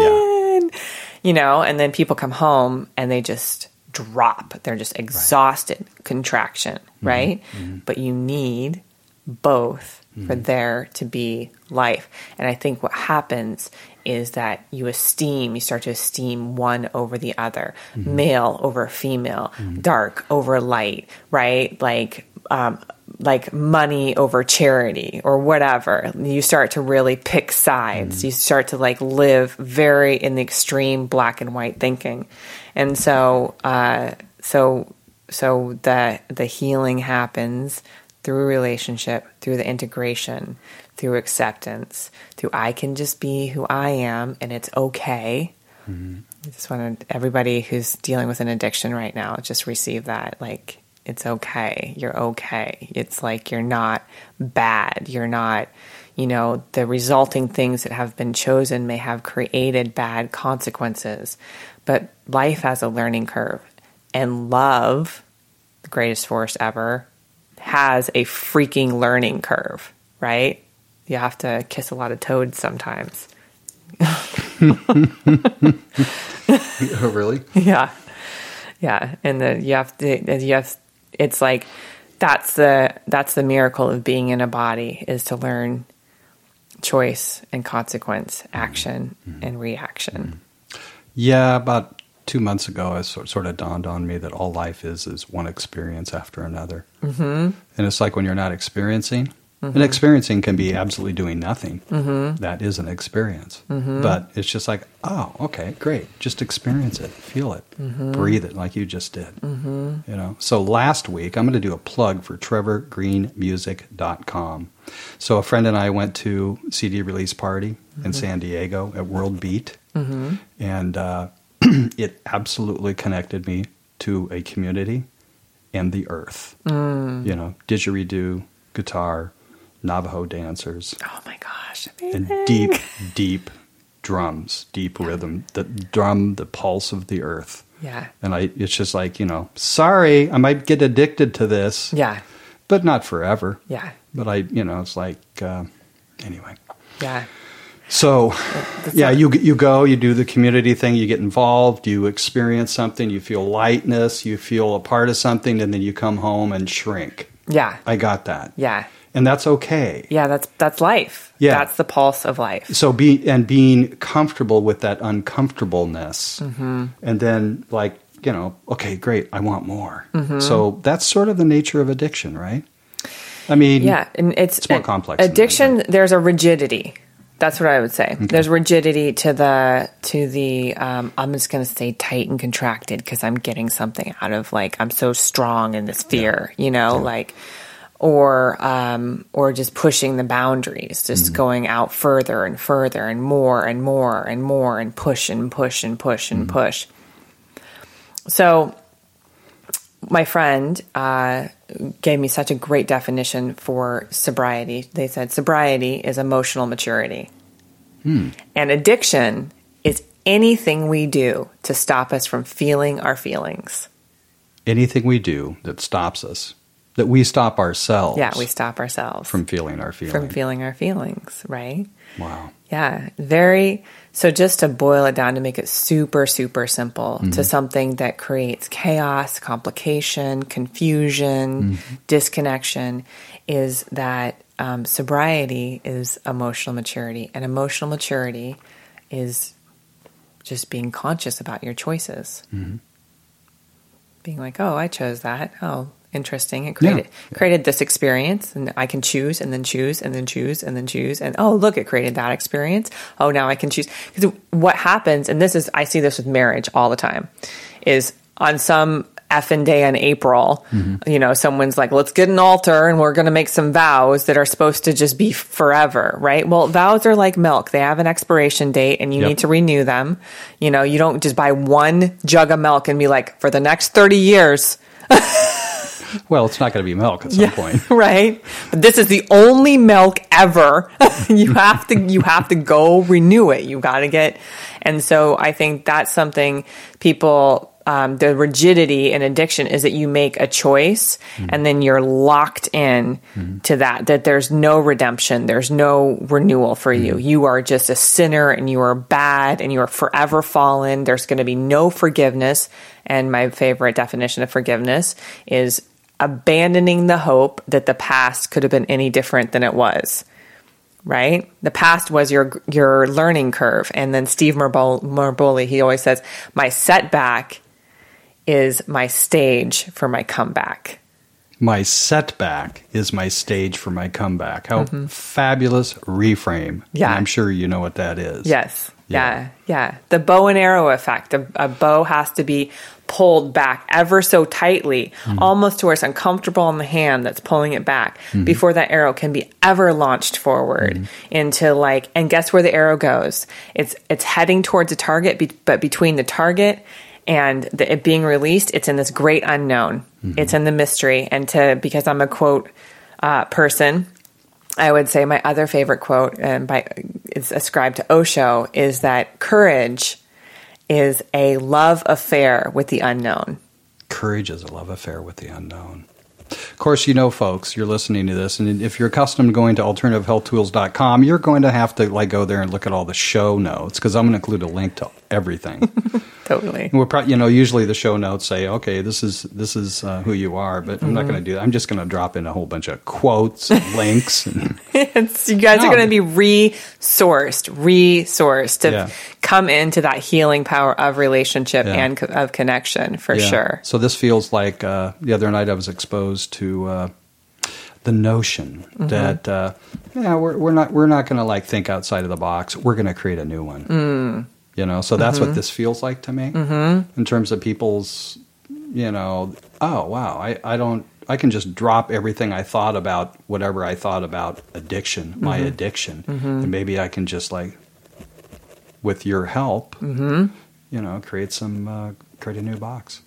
Yeah. You know, and then people come home and they just drop. They're just exhausted, right. contraction, mm-hmm. right? Mm-hmm. But you need both mm-hmm. for there to be life. And I think what happens is that you esteem, you start to esteem one over the other, mm-hmm. male over female, mm-hmm. dark over light, right? Like, um, like money over charity or whatever. You start to really pick sides. Mm-hmm. You start to like live very in the extreme black and white thinking. And so, uh, so, so the, the healing happens through relationship, through the integration, through acceptance, through I can just be who I am and it's okay. Mm-hmm. I just want everybody who's dealing with an addiction right now just receive that. Like it's okay. You're okay. It's like you're not bad. You're not, you know, the resulting things that have been chosen may have created bad consequences. But life has a learning curve. And love, the greatest force ever, has a freaking learning curve, right? You have to kiss a lot of toads sometimes. oh, really? Yeah. Yeah. And the, you have to, you have, it's like, that's the, that's the miracle of being in a body is to learn choice and consequence, action mm-hmm. and reaction. Yeah. About two months ago, it sort of dawned on me that all life is, is one experience after another. Mm-hmm. And it's like when you're not experiencing, Mm-hmm. And experiencing can be absolutely doing nothing. Mm-hmm. That is an experience. Mm-hmm. But it's just like, oh, okay, great. Just experience it, feel it, mm-hmm. breathe it like you just did. Mm-hmm. You know. So last week, I'm going to do a plug for TrevorGreenMusic.com. So a friend and I went to CD release party in mm-hmm. San Diego at World Beat, and uh, it absolutely connected me to a community and the earth. Mm. You know, didgeridoo, guitar, Navajo dancers. Oh my gosh. Amazing. And deep, deep drums, deep rhythm, the drum, the pulse of the earth. Yeah. And I, it's just like, you know, sorry, I might get addicted to this. Yeah. But not forever. Yeah. But I, you know, it's like, uh, anyway. Yeah. So, yeah, you you go, you do the community thing, you get involved, you experience something, you feel lightness, you feel a part of something, and then you come home and shrink. Yeah, I got that. Yeah, and that's okay. Yeah, that's that's life. Yeah, that's the pulse of life. So be and being comfortable with that uncomfortableness, mm-hmm. and then like you know, okay, great, I want more. Mm-hmm. So that's sort of the nature of addiction, right? I mean, yeah, and it's, it's more complex. Addiction, that, there's a rigidity. That's what I would say. Okay. There's rigidity to the to the. Um, I'm just going to stay tight and contracted because I'm getting something out of like I'm so strong in this fear. Yeah. You know, yeah. like or um, or just pushing the boundaries, just mm-hmm. going out further and further and more and more and more and push and push and push and mm-hmm. push. So, my friend uh, gave me such a great definition for sobriety. They said sobriety is emotional maturity, hmm. and addiction is anything we do to stop us from feeling our feelings. Anything we do that stops us that we stop ourselves. Yeah, we stop ourselves from feeling our feelings. From feeling our feelings, right? Wow. Yeah, very. So just to boil it down to make it super, super simple mm-hmm. to something that creates chaos, complication, confusion, mm-hmm. disconnection is that um, sobriety is emotional maturity, and emotional maturity is just being conscious about your choices. Mm-hmm. Being like, oh, I chose that. Oh, interesting. It created yeah. created this experience, and I can choose, and then choose, and then choose, and then choose, and oh, look, it created that experience. Oh, now I can choose. Because what happens, and this is I see this with marriage all the time, is on some effing day in April, mm-hmm. you know, someone's like, let's get an altar and we're going to make some vows that are supposed to just be forever, right? Well, vows are like milk. They have an expiration date and you yep. need to renew them. You know, you don't just buy one jug of milk and be like, for the next 30 years. Well, it's not going to be milk at some yeah, point, right? But this is the only milk ever. you have to you have to go renew it. You got to get, and so I think that's something people. Um, the rigidity in addiction is that you make a choice mm-hmm. and then you're locked in mm-hmm. to that. That there's no redemption, there's no renewal for mm-hmm. you. You are just a sinner and you are bad and you are forever fallen. There's going to be no forgiveness. And my favorite definition of forgiveness is abandoning the hope that the past could have been any different than it was. Right? The past was your your learning curve. And then Steve Maraboli, he always says, my setback is my stage for my comeback. My setback is my stage for my comeback. How mm-hmm. fabulous reframe. Yeah. And I'm sure you know what that is. Yes. Yeah. Yeah. The bow and arrow effect. A, a bow has to be pulled back ever so tightly, mm-hmm. almost to where it's uncomfortable in the hand that's pulling it back mm-hmm. before that arrow can be ever launched forward mm-hmm. into like, and guess where the arrow goes? It's, it's heading towards a target, be, but between the target and the, it being released, it's in this great unknown. Mm-hmm. It's in the mystery. And to because I'm a quote uh, person, I would say my other favorite quote, and by is ascribed to Osho, is that courage is a love affair with the unknown. Courage is a love affair with the unknown. Of course, you know, folks, you're listening to this, and if you're accustomed to going to alternativehealthtools.com, you're going to have to like go there and look at all the show notes because I'm going to include a link to everything. totally. we're pro- you know, usually the show notes say, okay, this is this is uh, who you are, but I'm mm-hmm. not going to do that. I'm just going to drop in a whole bunch of quotes and links. And, you guys no, are going to be resourced, resourced to yeah. come into that healing power of relationship yeah. and co- of connection for yeah. sure. So this feels like uh, the other night I was exposed to. Uh, the notion mm-hmm. that uh, yeah we're, we're not we're not going to like think outside of the box. We're going to create a new one. Mm. You know, so that's mm-hmm. what this feels like to me mm-hmm. in terms of people's, you know, oh wow, I, I don't I can just drop everything I thought about whatever I thought about addiction, my mm-hmm. addiction, mm-hmm. and maybe I can just like, with your help, you know, create some uh, create a new box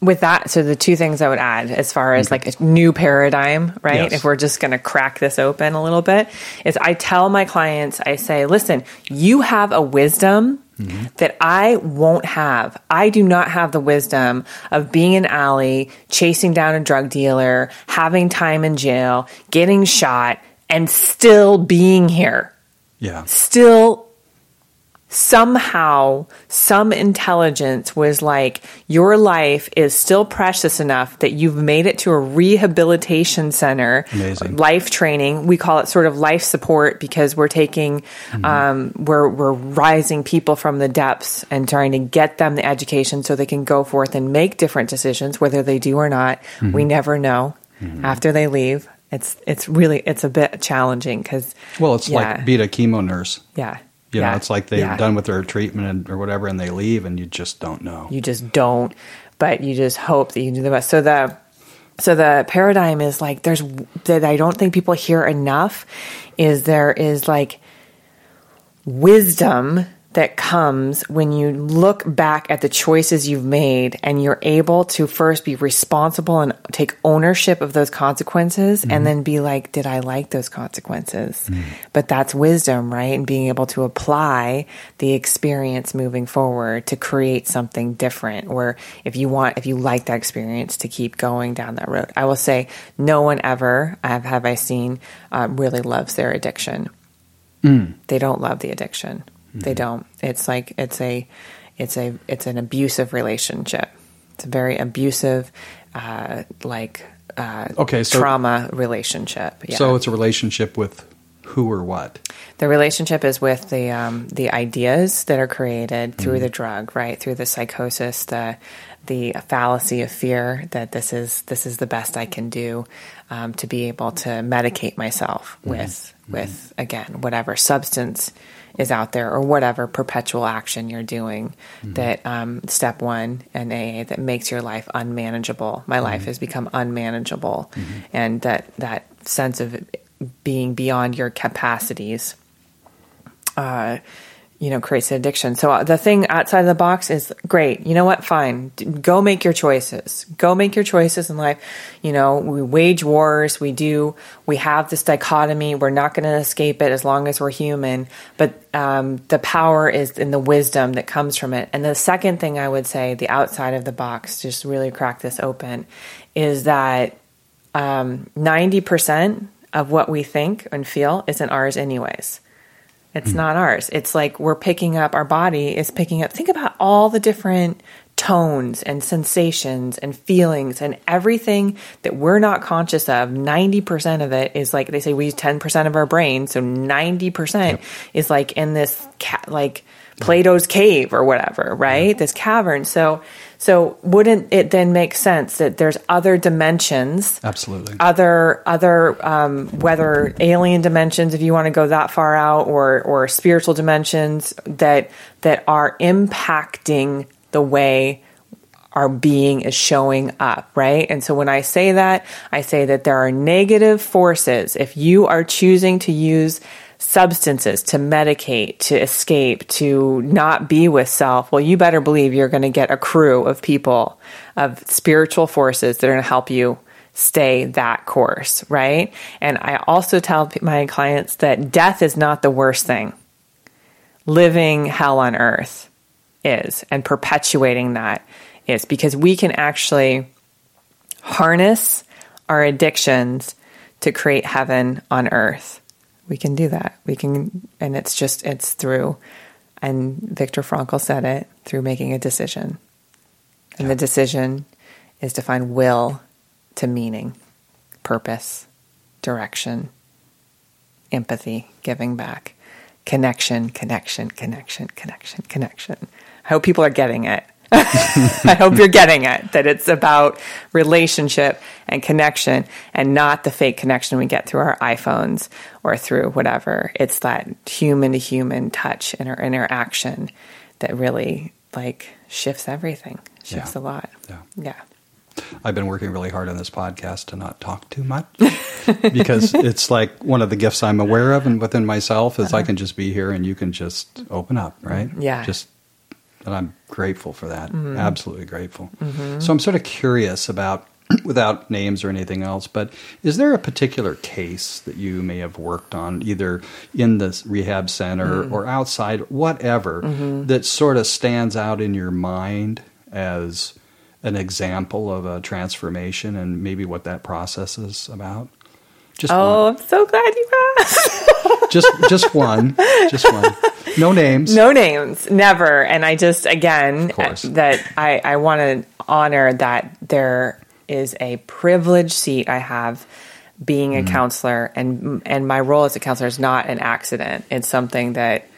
with that, so the two things I would add as far as like a new paradigm, right? Yes. If we're just going to crack this open a little bit, is I tell my clients, I say, listen, you have a wisdom mm-hmm. that I won't have. I do not have the wisdom of being an alley, chasing down a drug dealer, having time in jail, getting shot, and still being here. Yeah. Still somehow some intelligence was like your life is still precious enough that you've made it to a rehabilitation center Amazing. life training we call it sort of life support because we're taking mm-hmm. um, we're, we're rising people from the depths and trying to get them the education so they can go forth and make different decisions whether they do or not mm-hmm. we never know mm-hmm. after they leave it's it's really it's a bit challenging because well it's yeah. like being a chemo nurse yeah you yeah. know, it's like they're yeah. done with their treatment or whatever, and they leave, and you just don't know. You just don't, but you just hope that you do the best. So the so the paradigm is like there's that I don't think people hear enough. Is there is like wisdom that comes when you look back at the choices you've made and you're able to first be responsible and take ownership of those consequences mm-hmm. and then be like, did I like those consequences? Mm-hmm. But that's wisdom, right? And being able to apply the experience moving forward to create something different. Or if you want, if you like that experience to keep going down that road. I will say, no one ever, have, have I seen, uh, really loves their addiction. Mm. They don't love the addiction. They don't. It's like it's a it's a it's an abusive relationship. It's a very abusive, uh, like uh, okay, so, trauma relationship. Yeah. So it's a relationship with who or what? The relationship is with the um, the ideas that are created through mm-hmm. the drug, right? Through the psychosis, the the fallacy of fear that this is this is the best I can do um, to be able to medicate myself mm-hmm. with mm-hmm. with again whatever substance is out there or whatever perpetual action you're doing mm-hmm. that um, step one in AA that makes your life unmanageable. My mm-hmm. life has become unmanageable, mm-hmm. and that that sense of being beyond your capacities. Uh, you know, creates an addiction. So uh, the thing outside of the box is great. You know what? Fine. Go make your choices. Go make your choices in life. You know, we wage wars. We do, we have this dichotomy. We're not going to escape it as long as we're human. But um, the power is in the wisdom that comes from it. And the second thing I would say, the outside of the box, just really crack this open, is that um, 90% of what we think and feel isn't ours, anyways. It's not ours. It's like we're picking up, our body is picking up. Think about all the different tones and sensations and feelings and everything that we're not conscious of. 90% of it is like they say we use 10% of our brain. So 90% yep. is like in this, ca- like, Plato's cave or whatever, right? This cavern. So, so wouldn't it then make sense that there's other dimensions? Absolutely. Other, other, um, whether alien dimensions, if you want to go that far out, or or spiritual dimensions that that are impacting the way our being is showing up, right? And so when I say that, I say that there are negative forces. If you are choosing to use substances, to medicate, to escape, to not be with self, well, you better believe you're going to get a crew of people, of spiritual forces that are going to help you stay that course, right? And I also tell my clients that death is not the worst thing. Living hell on earth is, and perpetuating that is because we can actually harness our addictions to create heaven on earth. We can do that. We can, and it's just, it's through, and Viktor Frankl said it, through making a decision. And yeah. the decision is to find will to meaning, purpose, direction, empathy, giving back, connection, connection, connection, connection, connection. I hope people are getting it. I hope you're getting it that it's about relationship and connection and not the fake connection we get through our iPhones or through whatever. It's that human to human touch and our interaction that really like shifts everything, shifts yeah. a lot. Yeah. Yeah. I've been working really hard on this podcast to not talk too much because it's like one of the gifts I'm aware of and within myself is uh-huh. I can just be here and you can just open up, right? Yeah. Just and I'm grateful for that. Mm-hmm. Absolutely grateful. Mm-hmm. So I'm sort of curious about without names or anything else, but is there a particular case that you may have worked on either in the rehab center mm. or outside, whatever, mm-hmm. that sort of stands out in your mind as an example of a transformation and maybe what that process is about? Just oh, one. I'm so glad you asked. just just one, just one. No names. No names. Never. And I just again that I I want to honor that there is a privileged seat I have being a mm. counselor and and my role as a counselor is not an accident. It's something that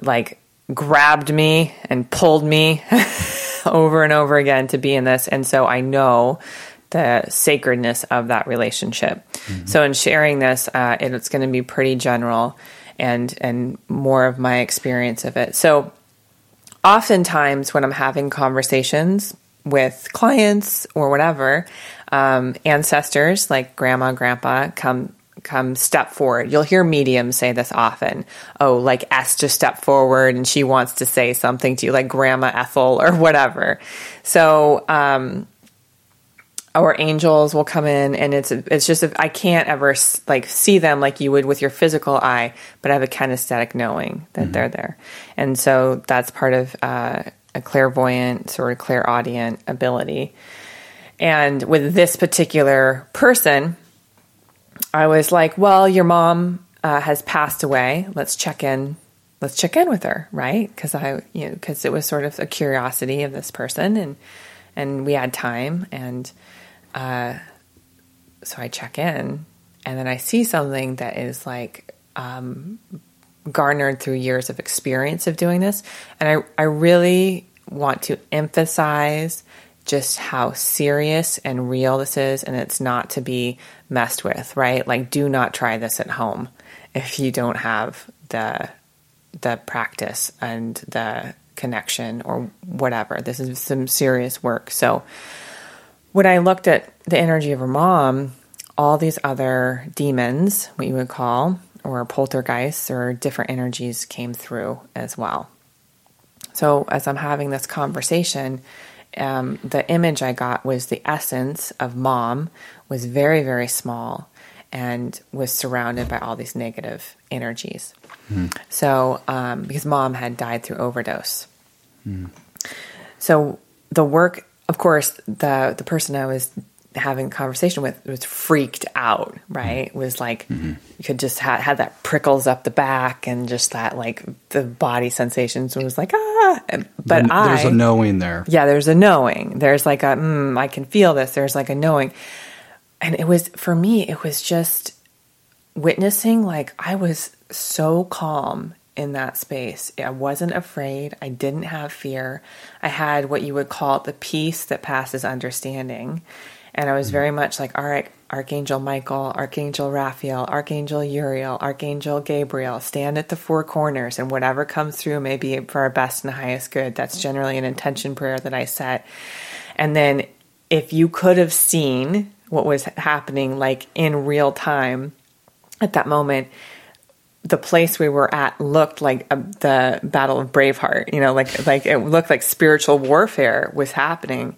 like grabbed me and pulled me over and over again to be in this. And so I know the sacredness of that relationship. Mm-hmm. So in sharing this, uh, it's going to be pretty general and and more of my experience of it. So oftentimes when I'm having conversations with clients or whatever, um, ancestors like grandma, grandpa come come step forward. You'll hear mediums say this often. Oh, like just step forward and she wants to say something to you, like Grandma Ethel or whatever. So, um, or angels will come in and it's it's just I can't ever like see them like you would with your physical eye, but I have a kinesthetic knowing that mm-hmm. they're there, and so that's part of uh, a clairvoyant sort of clairaudient ability. And with this particular person, I was like, well, your mom uh, has passed away. Let's check in. Let's check in with her, right? Because I, you know, because it was sort of a curiosity of this person, and and we had time, and uh, so I check in, and then I see something that is like um, garnered through years of experience of doing this, and I I really want to emphasize just how serious and real this is, and it's not to be messed with, right? Like, do not try this at home if you don't have the the practice and the connection or whatever. This is some serious work. So, when I looked at the energy of her mom, all these other demons, what you would call, or poltergeists or different energies came through as well. So, as I'm having this conversation, um, the image I got was the essence of mom was very, very small and was surrounded by all these negative energies. Mm. So, um, because mom had died through overdose. Mm. So, the work, of course, the, the person I was having conversation with was freaked out, right? Mm-hmm. Was like mm-hmm. you could just have had that prickles up the back and just that like the body sensations was like ah. But I there's a knowing there. Yeah, there's a knowing. There's like a mm, I can feel this. There's like a knowing, and it was for me. It was just witnessing. Like I was so calm in that space. I wasn't afraid. I didn't have fear. I had what you would call the peace that passes understanding. And I was mm-hmm. very much like, all right, Archangel Michael, Archangel Raphael, Archangel Uriel, Archangel Gabriel, stand at the four corners, and whatever comes through may be for our best and highest good. That's generally an intention prayer that I set. And then if you could have seen what was happening like in real time at that moment, the place we were at looked like a, the Battle of Braveheart. You know, like like it looked like spiritual warfare was happening,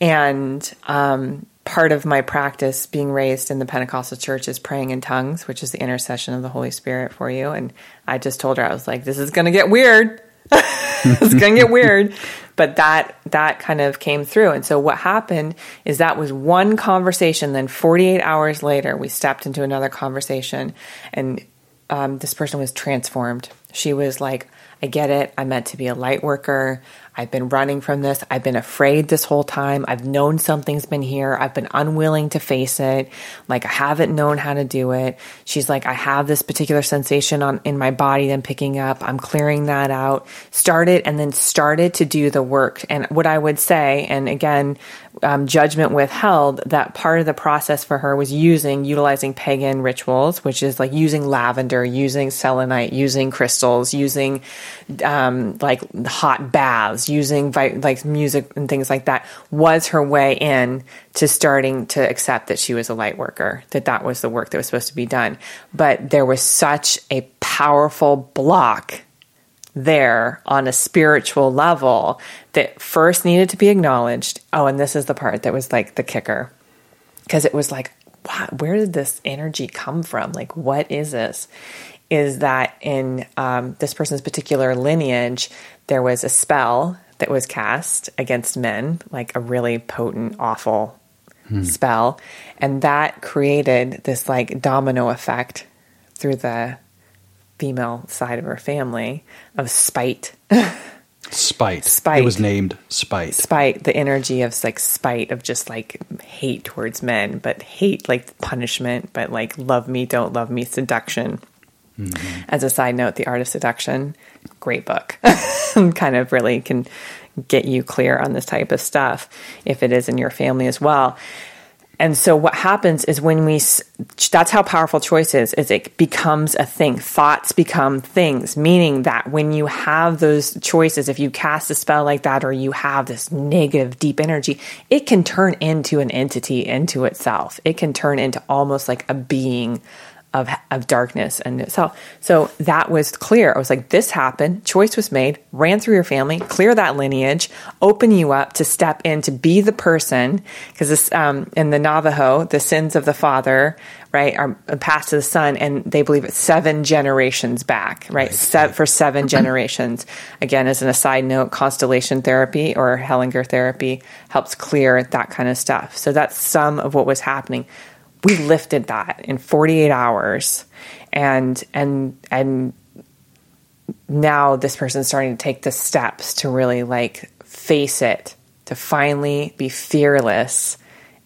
and um, part of my practice being raised in the Pentecostal church is praying in tongues, which is the intercession of the Holy Spirit for you. And I just told her I was like, "This is going to get weird. it's going to get weird." But that that kind of came through. And so what happened is that was one conversation. Then 48 hours later, we stepped into another conversation, and um, this person was transformed. She was like, I get it. I'm meant to be a light worker. I've been running from this. I've been afraid this whole time. I've known something's been here. I've been unwilling to face it. Like I haven't known how to do it. She's like, I have this particular sensation on in my body that I'm picking up. I'm clearing that out. Started and then started to do the work. And what I would say, and again, um, judgment withheld, that part of the process for her was using, utilizing pagan rituals, which is like using lavender, using selenite, using crystals, using um, like hot baths, using like music and things like that, was her way in to starting to accept that she was a light worker, that that was the work that was supposed to be done. But there was such a powerful block there on a spiritual level that first needed to be acknowledged. Oh, and this is the part that was like the kicker. Because it was like, wow, where did this energy come from? Like, what is this? Is that in um, this person's particular lineage, there was a spell that was cast against men, like a really potent, awful hmm. spell. And that created this like domino effect through the female side of her family of spite. spite. Spite. It was named spite. Spite, the energy of like spite of just like hate towards men, but hate like punishment, but like love me, don't love me, seduction. Mm-hmm. As a side note, The Art of Seduction, great book. kind of really can get you clear on this type of stuff if it is in your family as well. And so what happens is when we that's how powerful choice is is it becomes a thing. Thoughts become things, meaning that when you have those choices if you cast a spell like that or you have this negative deep energy, it can turn into an entity into itself. It can turn into almost like a being of, of darkness and itself. So that was clear. I was like, this happened, choice was made, ran through your family, clear that lineage, open you up to step in to be the person. Because this, um, in the Navajo, the sins of the father, right, are passed to the son, and they believe it's seven generations back, right? right. Se- for seven generations. Again, as an aside note, constellation therapy or Hellinger therapy helps clear that kind of stuff. So that's some of what was happening we lifted that in 48 hours. And and and now this person's starting to take the steps to really like face it to finally be fearless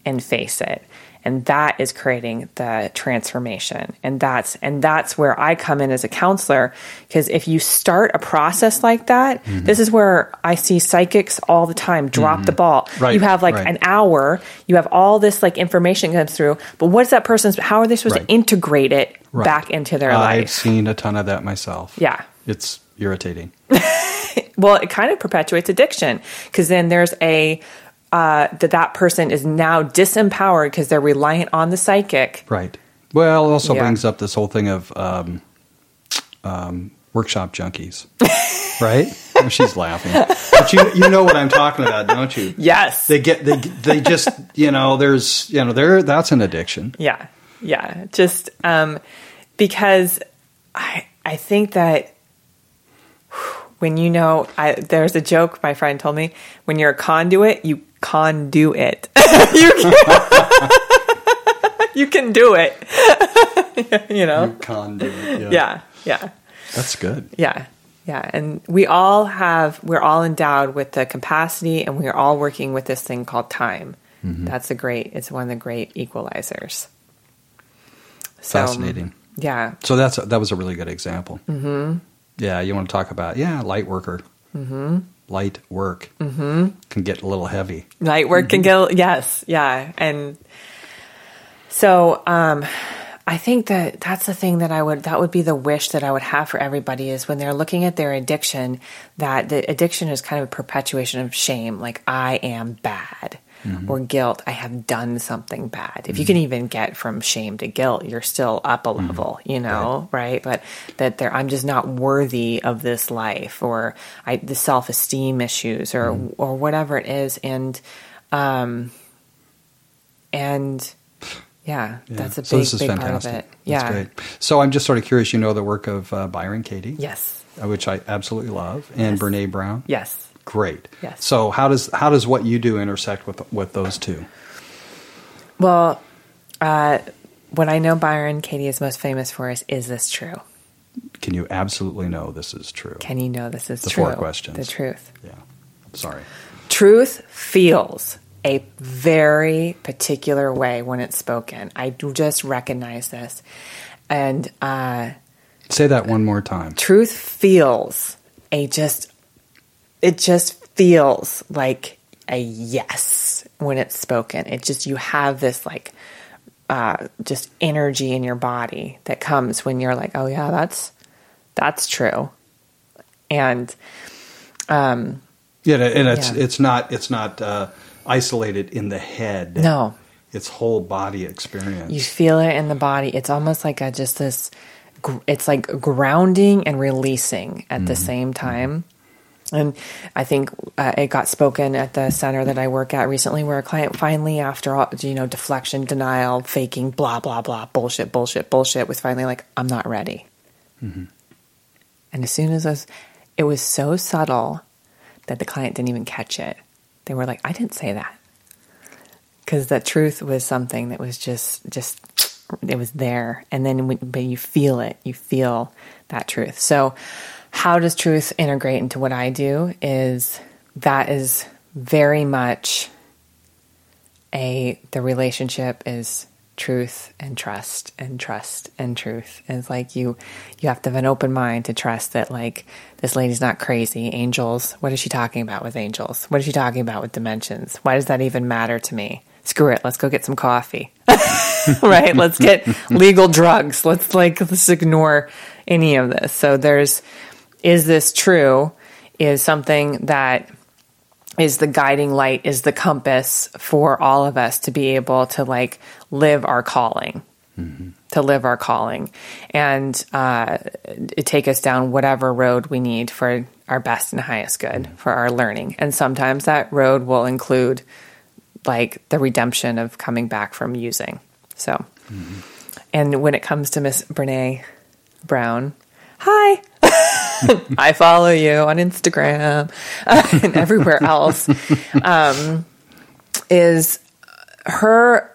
and face it and that is creating the transformation and that's and that's where i come in as a counselor because if you start a process like that mm-hmm. this is where i see psychics all the time drop mm-hmm. the ball right, you have like right. an hour you have all this like information comes through but what's that person's how are they supposed right. to integrate it back into their I've life i've seen a ton of that myself yeah it's irritating well it kind of perpetuates addiction because then there's a uh, that that person is now disempowered because they're reliant on the psychic. Right. Well, it also yeah. brings up this whole thing of um, um, workshop junkies, right? oh, she's laughing, but you you know what I'm talking about, don't you? Yes. They get they they just you know there's you know there that's an addiction. Yeah, yeah. Just um, because I I think that when you know I, there's a joke my friend told me when you're a conduit you conduit you can, you can do it. You know? You conduit yeah. yeah yeah. That's good. Yeah yeah. And we all have we're all endowed with the capacity and we are all working with this thing called time. Mm-hmm. that's a great it's one of the great equalizers. So, fascinating. yeah. So that's a, that was a really good example. Mm-hmm. Yeah, you want to talk about yeah, light worker. Mm-hmm. Light work mm-hmm. can get a little heavy. Light work can mm-hmm. get yes, yeah, and so um, I think that that's the thing that I would that would be the wish that I would have for everybody is when they're looking at their addiction that the addiction is kind of a perpetuation of shame, like I am bad. Mm-hmm. or guilt, I have done something bad. If mm-hmm. you can even get from shame to guilt, you're still up a mm-hmm. level, you know, right. right? But that there, I'm just not worthy of this life, or I the self esteem issues, or mm-hmm. or whatever it is, and um, and yeah, yeah. that's a big, so this is big fantastic. part of it. Yeah, great. So I'm just sort of curious. You know the work of uh, Byron Katie, yes, uh, which I absolutely love, and yes. Brene Brown, yes, great. Yes. So how does how does what you do intersect with with those two? Well, uh, what I know Byron Katie is most famous for is is this true? Can you absolutely know this is true? Can you know this is the true? four questions. The truth. Yeah. Sorry. Truth feels a very particular way when it's spoken. I just recognize this. And uh, say that one more time. Truth feels a just, it just feels like a yes when it's spoken. It just, you have this like, uh, just energy in your body that comes when you're like, oh yeah, that's, that's true. And, um, yeah, and it's, yeah. it's not, it's not, uh, isolated in the head. No. It's whole body experience. You feel it in the body. It's almost like a just this it's like grounding and releasing at mm-hmm. the same time. And I think uh, it got spoken at the center that I work at recently, where a client finally, after all, you know, deflection, denial, faking, blah, blah, blah, bullshit, bullshit, bullshit, was finally like, I'm not ready. Mm-hmm. And as soon as I was, it was so subtle that the client didn't even catch it they were like, I didn't say that. Because the truth was something that was just, just, it was there. And then, when, but you feel it, you feel that truth. So, how does truth integrate into what I do? Is that is very much a, the relationship is truth and trust and trust and truth. And it's like you you have to have an open mind to trust that like this lady's not crazy. Angels, what is she talking about with angels? What is she talking about with dimensions? Why does that even matter to me? Screw it, let's go get some coffee. right? let's get legal drugs. Let's like let's ignore any of this. So there's is this true is something that is the guiding light, is the compass for all of us to be able to like live our calling, mm-hmm. to live our calling, and uh, take us down whatever road we need for our best and highest good mm-hmm. for our learning. And sometimes that road will include like the redemption of coming back from using. So, mm-hmm. and when it comes to Miss Brene Brown, hi. I follow you on Instagram and everywhere else. Um, is her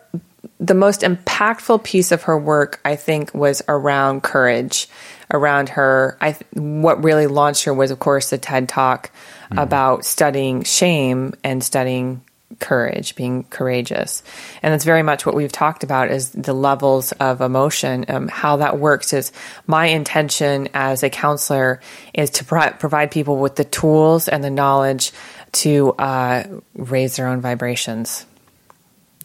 the most impactful piece of her work? I think was around courage. Around her, I what really launched her was, of course, the TED Talk mm-hmm. about studying shame and studying courage, being courageous. And that's very much what we've talked about is the levels of emotion. Um, how that works is my intention as a counselor is to pro- provide people with the tools and the knowledge to uh, raise their own vibrations.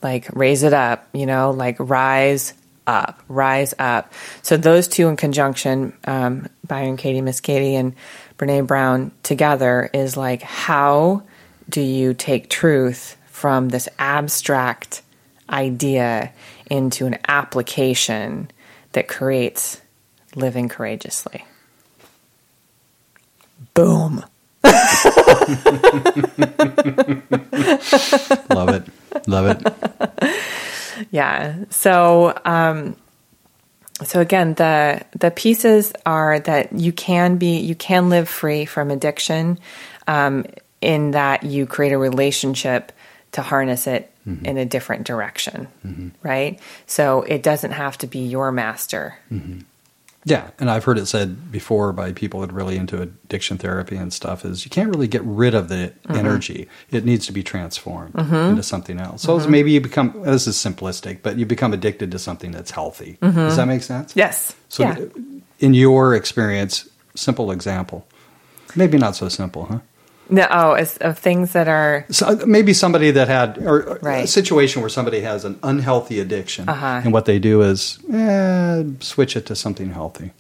Like raise it up, you know, like rise up, rise up. So those two in conjunction, um, Byron Katie, Miss Katie, and Brene Brown together is like how do you take truth from this abstract idea into an application that creates living courageously. Boom. Love it. Love it. Yeah. So, um, so again, the the pieces are that you can be you can live free from addiction, um, in that you create a relationship to harness it mm-hmm. in a different direction, mm-hmm. right? So it doesn't have to be your master. Mm-hmm. Yeah, and I've heard it said before by people that are really into addiction therapy and stuff is you can't really get rid of the mm-hmm. energy. It needs to be transformed mm-hmm. into something else. So mm-hmm. maybe you become this is simplistic, but you become addicted to something that's healthy. Does that make sense? Yes. So yeah. in your experience, simple example. Maybe not so simple, huh? No, oh, of things that are so uh, maybe somebody that had or right. a situation where somebody has an unhealthy addiction, uh-huh. and what they do is eh, switch it to something healthy.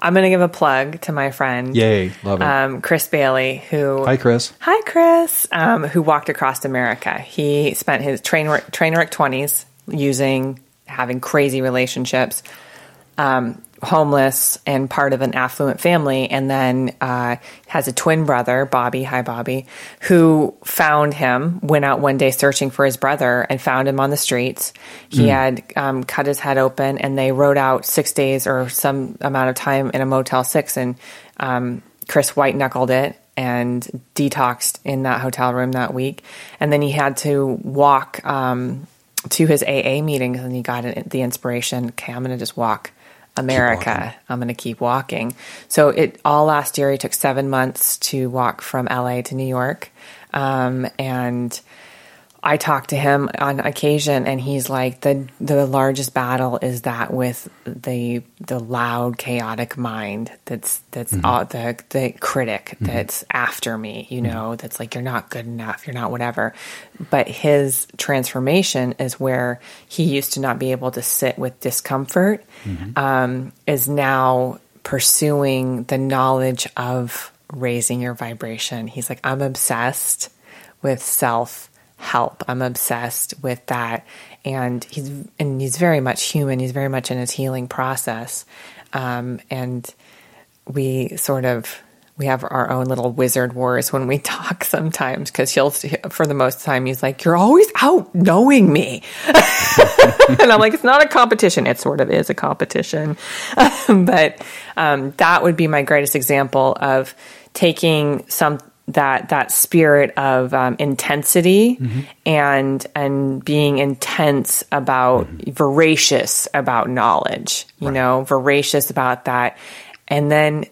I'm going to give a plug to my friend. Yay, love it. Um, Chris Bailey, who Hi, Chris. Hi, Chris. Um, who walked across America. He spent his train train wreck 20s using having crazy relationships, um, homeless, and part of an affluent family, and then uh, has a twin brother, Bobby. Hi, Bobby, who found him. Went out one day searching for his brother and found him on the streets. He had um, cut his head open, and they rode out six days or some amount of time in a Motel Six, and um, Chris white knuckled it and detoxed in that hotel room that week. And then he had to walk um, to his AA meetings and he got the inspiration okay, I'm going to just walk America. I'm going to keep walking. So it all last year, he took seven months to walk from LA to New York. Um, and I talk to him on occasion, and he's like the the largest battle is that with the the loud, chaotic mind that's that's Mm-hmm. all, the the critic that's after me. You know, that's like you're not good enough, you're not whatever. But his transformation is where he used to not be able to sit with discomfort, Mm-hmm. um, is now pursuing the knowledge of raising your vibration. He's like, I'm obsessed with self help. I'm obsessed with that. And he's and he's very much human. He's very much in his healing process. Um, and we sort of we have our own little wizard wars when we talk sometimes because he'll for the most time he's like you're always out knowing me and i'm like it's not a competition it sort of is a competition but um, that would be my greatest example of taking some that that spirit of um, intensity and and being intense about voracious about knowledge you know voracious about that and then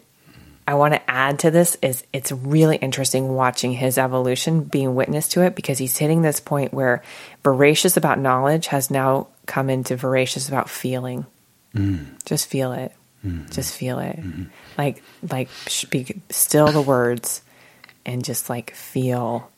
I want to add to this is it's really interesting watching his evolution, being witness to it, because he's hitting this point where voracious about knowledge has now come into voracious about feeling. Mm. Just feel it. Mm. Just feel it. Mm-hmm. Like like speak still the words and just like feel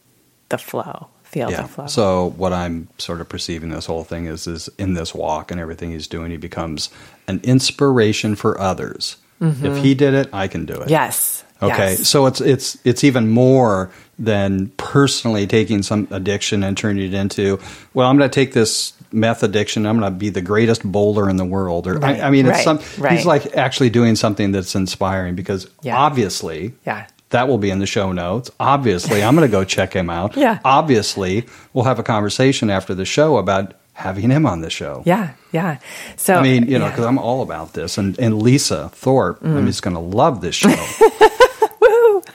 the flow. Feel Yeah. the flow. So what I'm sort of perceiving this whole thing is is in this walk and everything he's doing, he becomes an inspiration for others. If he did it, I can do it. Mm-hmm. yes. Okay. Yes. So it's it's it's even more than personally taking some addiction and turning it into, well, I'm going to take this meth addiction. I'm going to be the greatest bowler in the world. Or Right, I, I mean, it's right, some. right. He's like actually doing something that's inspiring because Yeah. obviously, Yeah. That will be in the show notes. Obviously, I'm going to go check him out. Yeah. Obviously, we'll have a conversation after the show about having him on the show. Yeah. Yeah. So I mean, you know, yeah. because I'm all about this, and and Lisa Thorpe, I'm just going to love this show.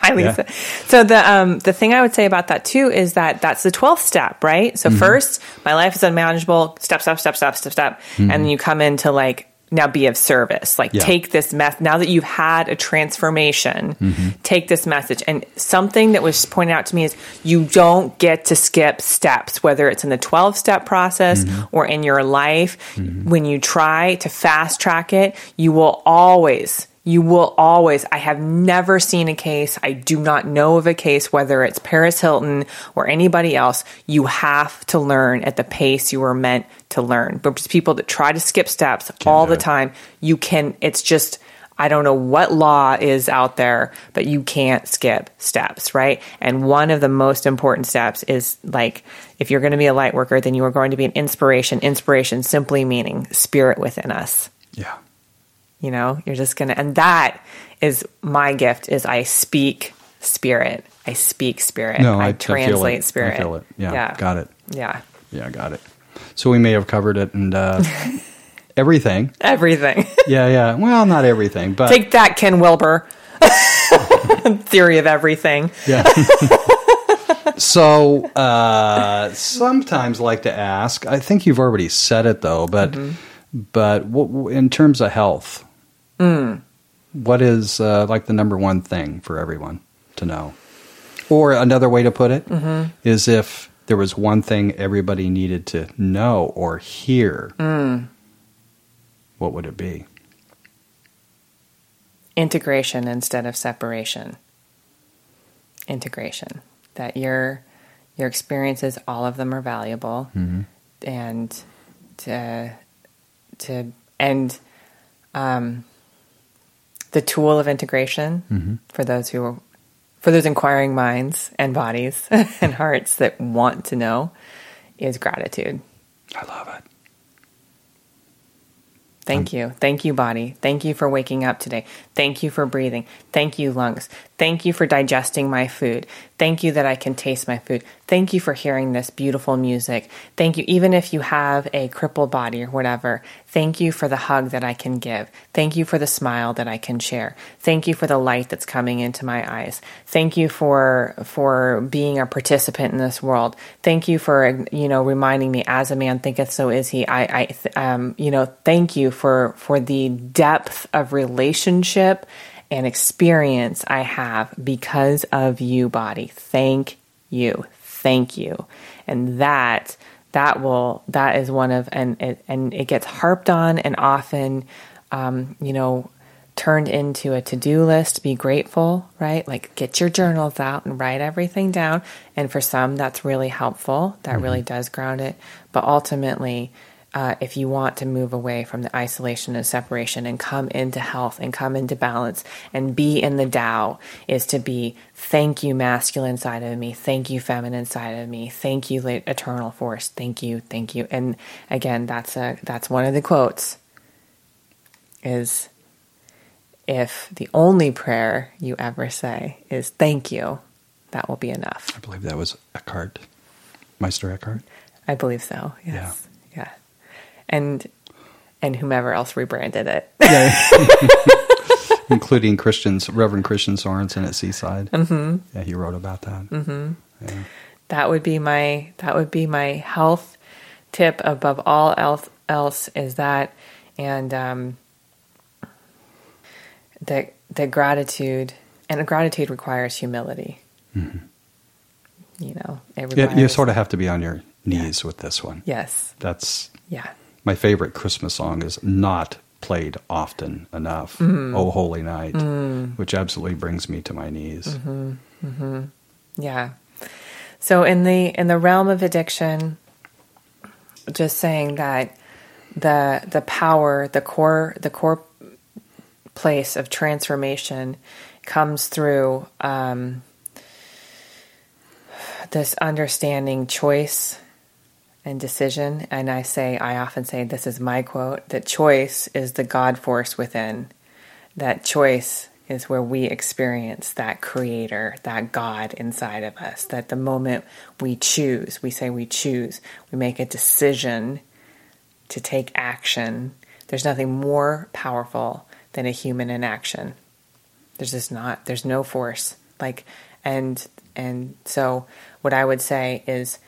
Hi, Lisa. So the um, the thing I would say about that too is that that's the twelfth step, right? So Mm-hmm. first, my life is unmanageable. Step, step, step, step, step, step, and then you come into like now be of service. Like Mm-hmm. Yeah. take this mess. Now that you've had a transformation, Mm-hmm. take this message. And something that was pointed out to me is you don't get to skip steps, whether it's in the twelve step process Mm-hmm. or in your life. When you try to fast track it, you will always you will always, I have never seen a case, I do not know of a case, whether it's Paris Hilton or anybody else, you have to learn at the pace you were meant to learn. But people that try to skip steps all the it. time, you can, it's just, I don't know what law is out there, but you can't skip steps, right? And one of the most important steps is like, if you're going to be a light worker, then you are going to be an inspiration. Inspiration simply meaning spirit within us yeah. you know you're just gonna and that is my gift is i speak spirit i speak spirit No, I, i I feel translate it. spirit I feel it. Yeah, yeah got it. yeah Yeah, got it. So we may have covered it and uh, everything. everything Yeah, yeah. Well, not everything, but take that ken wilber theory of everything yeah. so uh, sometimes like to ask. I think you've already said it though, but but what, in terms of health, what is uh, like the number one thing for everyone to know? Or another way to put it is if there was one thing everybody needed to know or hear, what would it be? integration instead of separation. Integration. That your your experiences all of them are valuable. And to to and um the tool of integration mm-hmm. for those who are, for those inquiring minds and bodies and hearts that want to know is gratitude. I love it. Thank you. Thank you, body. Thank you for waking up today. Thank you for breathing. Thank you, lungs. Thank you for digesting my food. Thank you that I can taste my food. Thank you for hearing this beautiful music. Thank you, even if you have a crippled body or whatever. Thank you for the hug that I can give. Thank you for the smile that I can share. Thank you for the light that's coming into my eyes. Thank you for for being a participant in this world. Thank you for you know reminding me, as a man thinketh, so is he. I, I um, you know, thank you for for the depth of relationship and experience I have because of you, body. Thank you. Thank you. And that that will that is one of and it, and it gets harped on and often um, you know turned into a to-do list be grateful right like get your journals out and write everything down and for some that's really helpful that mm-hmm. really does ground it but ultimately uh, if you want to move away from the isolation and separation and come into health and come into balance and be in the Tao, is to be thank you, masculine side of me, thank you, feminine side of me, thank you, eternal force, thank you, thank you. And again, that's a that's one of the quotes. Is if the only prayer you ever say is thank you, that will be enough. I believe that was Eckhart, Meister Eckhart. I believe so. Yes. Yeah and and whomever else rebranded it. Yeah. Including Christians, Reverend Christian Sorensen at Seaside. Mm-hmm. Yeah, he wrote about that. Mm-hmm. Yeah. That would be my that would be my health tip above all else. Else is that, and um, the the gratitude and gratitude requires humility. Mm-hmm. You know, yeah, you sort of have to be on your knees yeah. with this one. Yes, that's yeah my favorite Christmas song is not played often enough. Mm. Oh, Holy Night, mm. which absolutely brings me to my knees. Mm-hmm. Mm-hmm. Yeah. So in the in the realm of addiction, just saying that the the power, the core, the core place of transformation comes through um, this understanding choice and decision. And I say, I often say, this is my quote that choice is the God force within. That choice is where we experience that creator, that God inside of us. That the moment we choose, we say we choose, we make a decision to take action. There's nothing more powerful than a human in action. There's just not, there's no force. Like, and, and so what I would say is,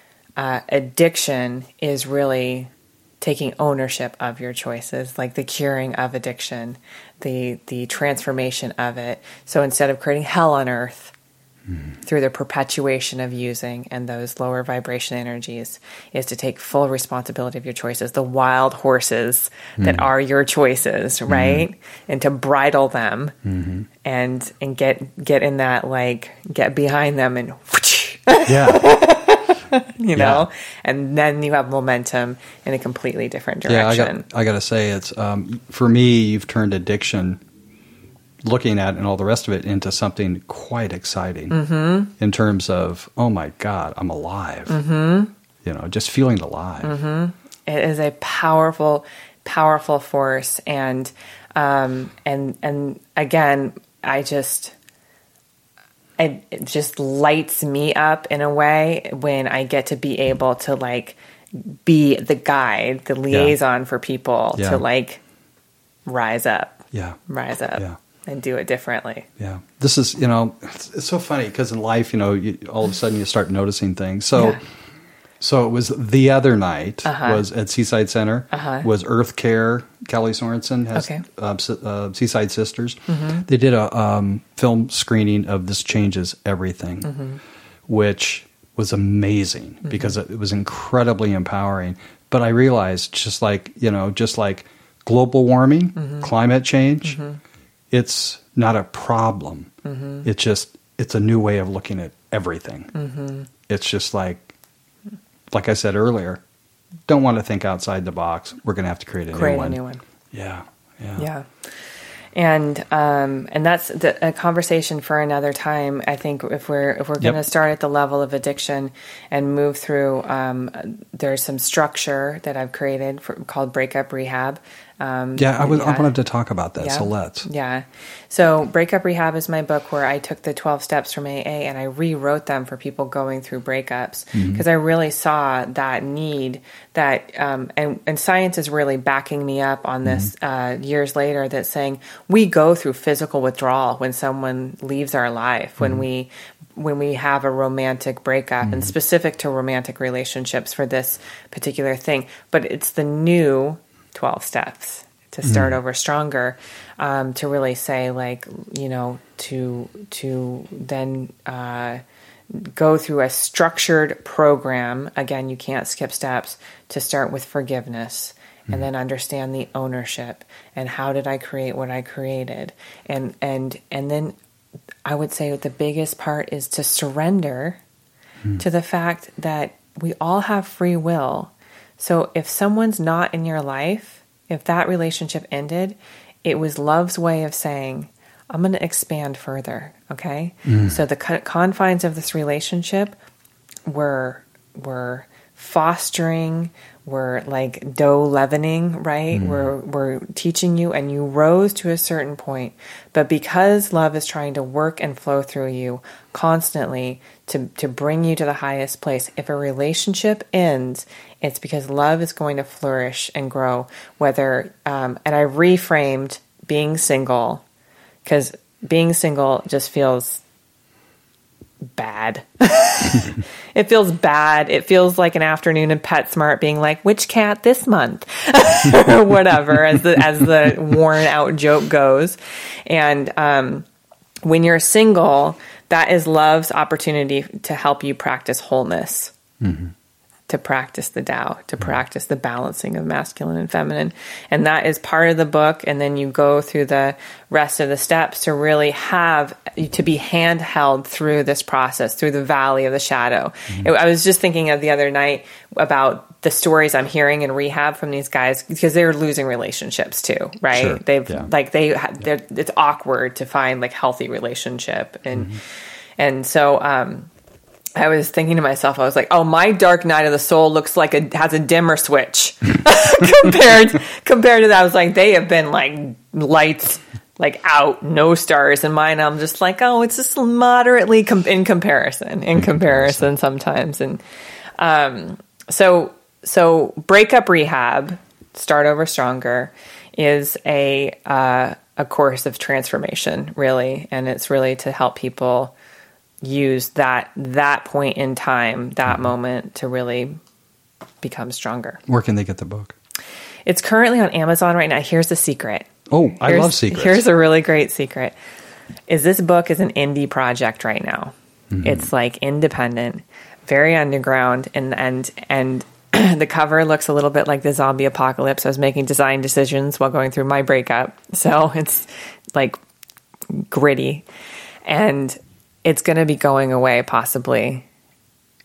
uh, addiction is really taking ownership of your choices, like the curing of addiction, the the transformation of it. So instead of creating hell on earth mm. through the perpetuation of using and those lower vibration energies, is to take full responsibility of your choices, the wild horses mm. that are your choices, mm-hmm. right? Mm. And to bridle them mm-hmm. and and get get in that like get behind them and yeah. you know, yeah. and then you have momentum in a completely different direction. Yeah, I got, to say, it's um, for me, you've turned addiction, looking at and all the rest of it, into something quite exciting mm-hmm. in terms of, oh my God, I'm alive. Mm-hmm. You know, just feeling alive. Mm-hmm. It is a powerful, powerful force, and um, and and again, I just it, it just lights me up in a way when I get to be able to like be the guide, the liaison yeah. for people yeah. to like rise up. Yeah. Rise up. Yeah. And do it differently. Yeah. This is, you know, it's, it's so funny because in life, you know, you, all of a sudden you start noticing things. So, so it was the other night uh-huh. was at Seaside Center uh-huh. was Earth Care. Kelly Sorensen has okay. uh, uh, Seaside Sisters. Mm-hmm. They did a um, film screening of This Changes Everything, mm-hmm. which was amazing mm-hmm. because it was incredibly empowering. But I realized just like you know, just like global warming, mm-hmm. climate change, mm-hmm. it's not a problem. Mm-hmm. It's just it's a new way of looking at everything. It's just like like I said earlier, don't want to think outside the box. We're going to have to create a create new one. Create a new one. Yeah, yeah, yeah. and um, and that's the, a conversation for another time. I think if we're if we're going to start at the level of addiction and move through, um, there's some structure that I've created for, called breakup rehab. Um, Yeah, I, was, I wanted to talk about that. So let's. Yeah. So, Breakup Rehab is my book where I took the 12 steps from AA and I rewrote them for people going through breakups because I really saw that need that, um, and, and science is really backing me up on this uh, years later that saying we go through physical withdrawal when someone leaves our life, when we when we have a romantic breakup and specific to romantic relationships for this particular thing but it's the new 12 steps to start over stronger um, to really say like you know to to then uh, go through a structured program. Again you can't skip steps to start with forgiveness and then understand the ownership and how did i create what i created. And and and then i would say the biggest part is to surrender to the fact that we all have free will. So if someone's not in your life, if that relationship ended, it was love's way of saying, I'm going to expand further. Okay. Mm. So the co- confines of this relationship were, were fostering, were like dough leavening, right? We're, we're teaching you and you rose to a certain point. But because love is trying to work and flow through you constantly to, to bring you to the highest place, if a relationship ends, it's because love is going to flourish and grow. Whether, um, and I reframed being single because being single just feels bad. it feels bad. It feels like an afternoon in PetSmart being like, which cat this month? or whatever, as the as the worn out joke goes. And um, when you're single, that is love's opportunity to help you practice wholeness. To practice the Tao, to mm. practice the balancing of masculine and feminine. And that is part of the book. And then you go through the rest of the steps to really have, to be handheld through this process, through the valley of the shadow. Mm-hmm. I was just thinking of the other night about the stories I'm hearing in rehab from these guys because they're losing relationships too, right? Sure. They've Yeah. like they it's awkward to find like healthy relationship and mm-hmm. and so um I was thinking to myself, I was like, "Oh, my dark night of the soul looks like it has a dimmer switch compared compared to that." I was like, "They have been like lights like out, no stars." And mine, I'm just like, "Oh, it's just moderately com- in comparison, in comparison sometimes." And um, so so breakup rehab, start over stronger, is a uh, a course of transformation, really, and it's really to help people use that that point in time, that moment, to really become stronger. Where can they get the book? It's currently on Amazon right now. Here's the secret. Oh, I Here's- love secrets. Here's a really great secret. Is this book is an indie project right now. Mm-hmm. It's like independent, very underground and and and the cover looks a little bit like the zombie apocalypse. I was making design decisions while going through my breakup. So it's like gritty and it's going to be going away possibly.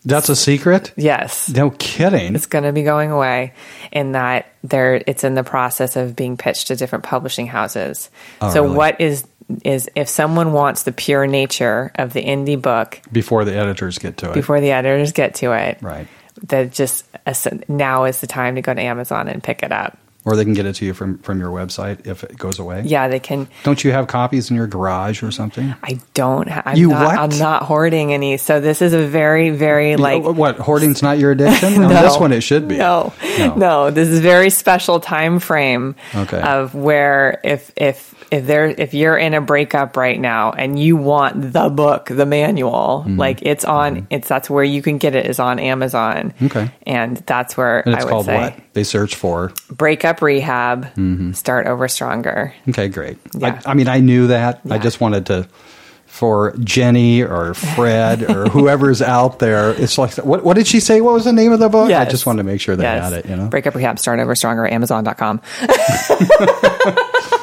That's a secret? Yes. No kidding. It's going to be going away in that there it's in the process of being pitched to different publishing houses. Oh, so really? what is is if someone wants the pure nature of the indie book Before the editors get to it. before the editors get to it, Right. that just now is the time to go to Amazon and pick it up. Or they can get it to you from, from your website if it goes away. Yeah, they can. Don't you have copies in your garage or something? I don't. Ha- I'm You not, what? I'm not hoarding any. So this is a very, very like Oh, what? Hoarding's not your addiction? No, this one it should be. No, No. no, This is a very special time frame Okay. of where if if if there if you're in a breakup right now and you want the book, the manual, Mm-hmm. like it's on it's that's where you can get it is on Amazon. Okay. And that's where And I it's would called say what? They search for. breakup rehab, start over stronger. Okay, great. Yeah. I, I mean, I knew that. I just wanted to, for Jenny or Fred or whoever's out there, it's like, what, what did she say? What was the name of the book? I just wanted to make sure they Yes. had it, you know? Breakup rehab, start over stronger, Amazon.com.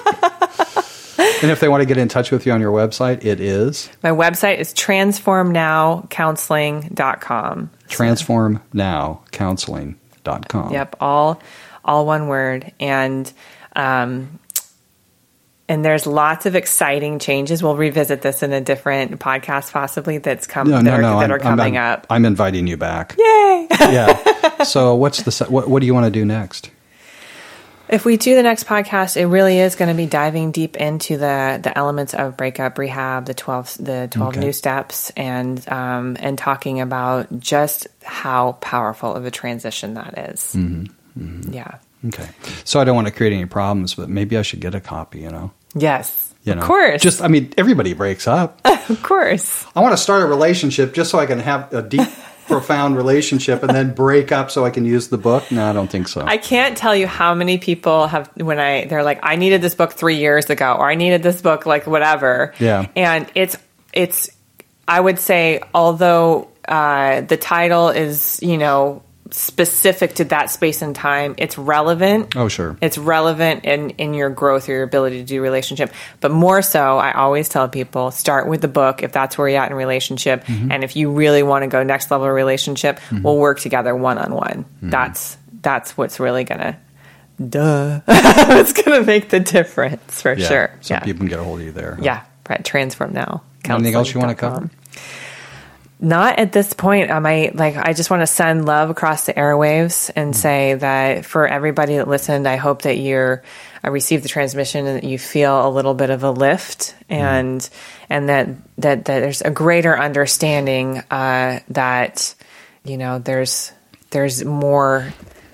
And if they want to get in touch with you on your website, it is My website is transformnowcounseling.com. transformnowcounseling.com. Yep, all all one word. And um, and there's lots of exciting changes. We'll revisit this in a different podcast, possibly that's come no, that, no, are, no, that are coming I'm, up. I'm inviting you back. Yay! yeah. So what's the what, what do you want to do next? If we do the next podcast, it really is going to be diving deep into the the elements of breakup rehab, the twelve the twelve okay. new steps, and um, and talking about just how powerful of a transition that is. Mm-hmm. Mm-hmm. Yeah. Okay. So I don't want to create any problems, but maybe I should get a copy. You know. Yes. You know, of course. Just I mean, everybody breaks up. of course. I want to start a relationship just so I can have a deep profound relationship and then break up so I can use the book? No, I don't think so. I can't tell you how many people have when I they're like, I needed this book three years ago, or I needed this book like whatever. Yeah. And it's it's I would say although uh, the title is you know specific to that space and time. It's relevant. Oh, sure. It's relevant in, in your growth or your ability to do relationship. But more so, I always tell people start with the book if that's where you're at in relationship. Mm-hmm. And if you really want to go next level relationship, mm-hmm. we'll work together one on one. That's that's what's really gonna duh. it's gonna make the difference for yeah, sure. So yeah. people can get a hold of you there. Yeah. Right. Transform now. Anything else you want to cover? Not at this point. I might like I just want to send love across the airwaves and mm. say that for everybody that listened, I hope that you're I received the transmission and that you feel a little bit of a lift mm. and mm. and that, that that there's a greater understanding uh, that you know there's there's more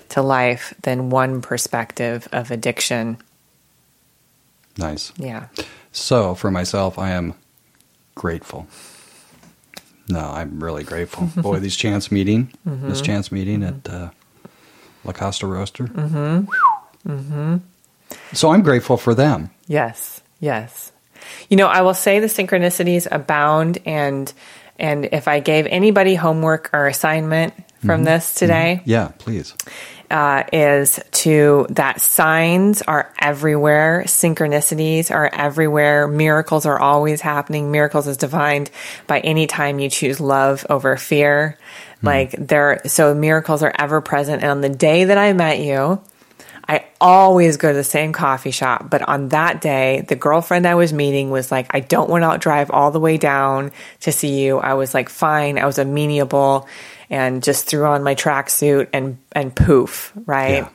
to life than one perspective of addiction. Nice. Yeah. So for myself, I am grateful no, I'm really grateful. Boy, these chance meeting, mm-hmm. this chance meeting mm-hmm. at uh, La Costa Roaster. Mm-hmm. mm-hmm. So I'm grateful for them. Yes, yes. You know, I will say the synchronicities abound, and and if I gave anybody homework or assignment from mm-hmm. this today, mm-hmm. yeah, please, uh, is to that signs are everywhere, synchronicities are everywhere, miracles are always happening. Miracles is defined by any time you choose love over fear. Mm. Like there, so miracles are ever present. And on the day that I met you, I always go to the same coffee shop, but on that day, the girlfriend I was meeting was like, I don't want to drive all the way down to see you. I was like, fine. I was amenable and just threw on my tracksuit and and poof, right? Yeah.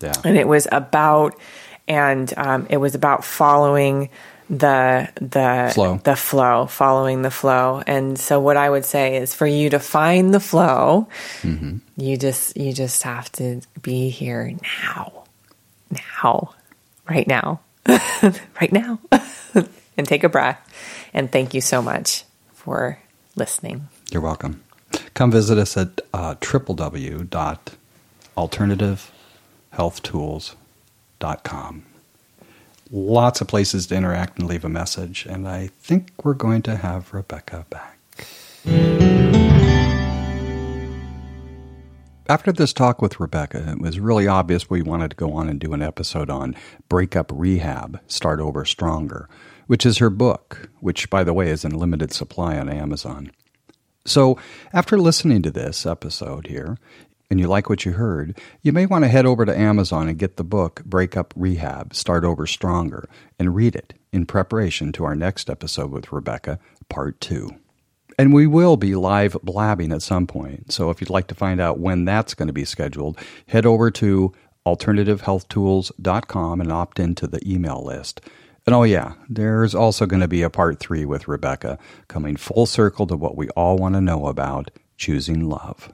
yeah. And it was about and um, it was about following the the flow. the flow, following the flow. And so what I would say is for you to find the flow, mm-hmm. you just you just have to be here now. Now. Right now. right now. and take a breath. And thank you so much for listening. You're welcome come visit us at uh, www.alternativehealthtools.com. Lots of places to interact and leave a message, and I think we're going to have Rebecca back. After this talk with Rebecca, it was really obvious we wanted to go on and do an episode on Breakup Rehab, Start Over Stronger, which is her book, which, by the way, is in limited supply on Amazon. So, after listening to this episode here, and you like what you heard, you may want to head over to Amazon and get the book Breakup Rehab Start Over Stronger and read it in preparation to our next episode with Rebecca, Part 2. And we will be live blabbing at some point. So if you'd like to find out when that's going to be scheduled, head over to alternativehealthtools.com and opt into the email list. And oh, yeah, there's also going to be a part three with Rebecca, coming full circle to what we all want to know about choosing love.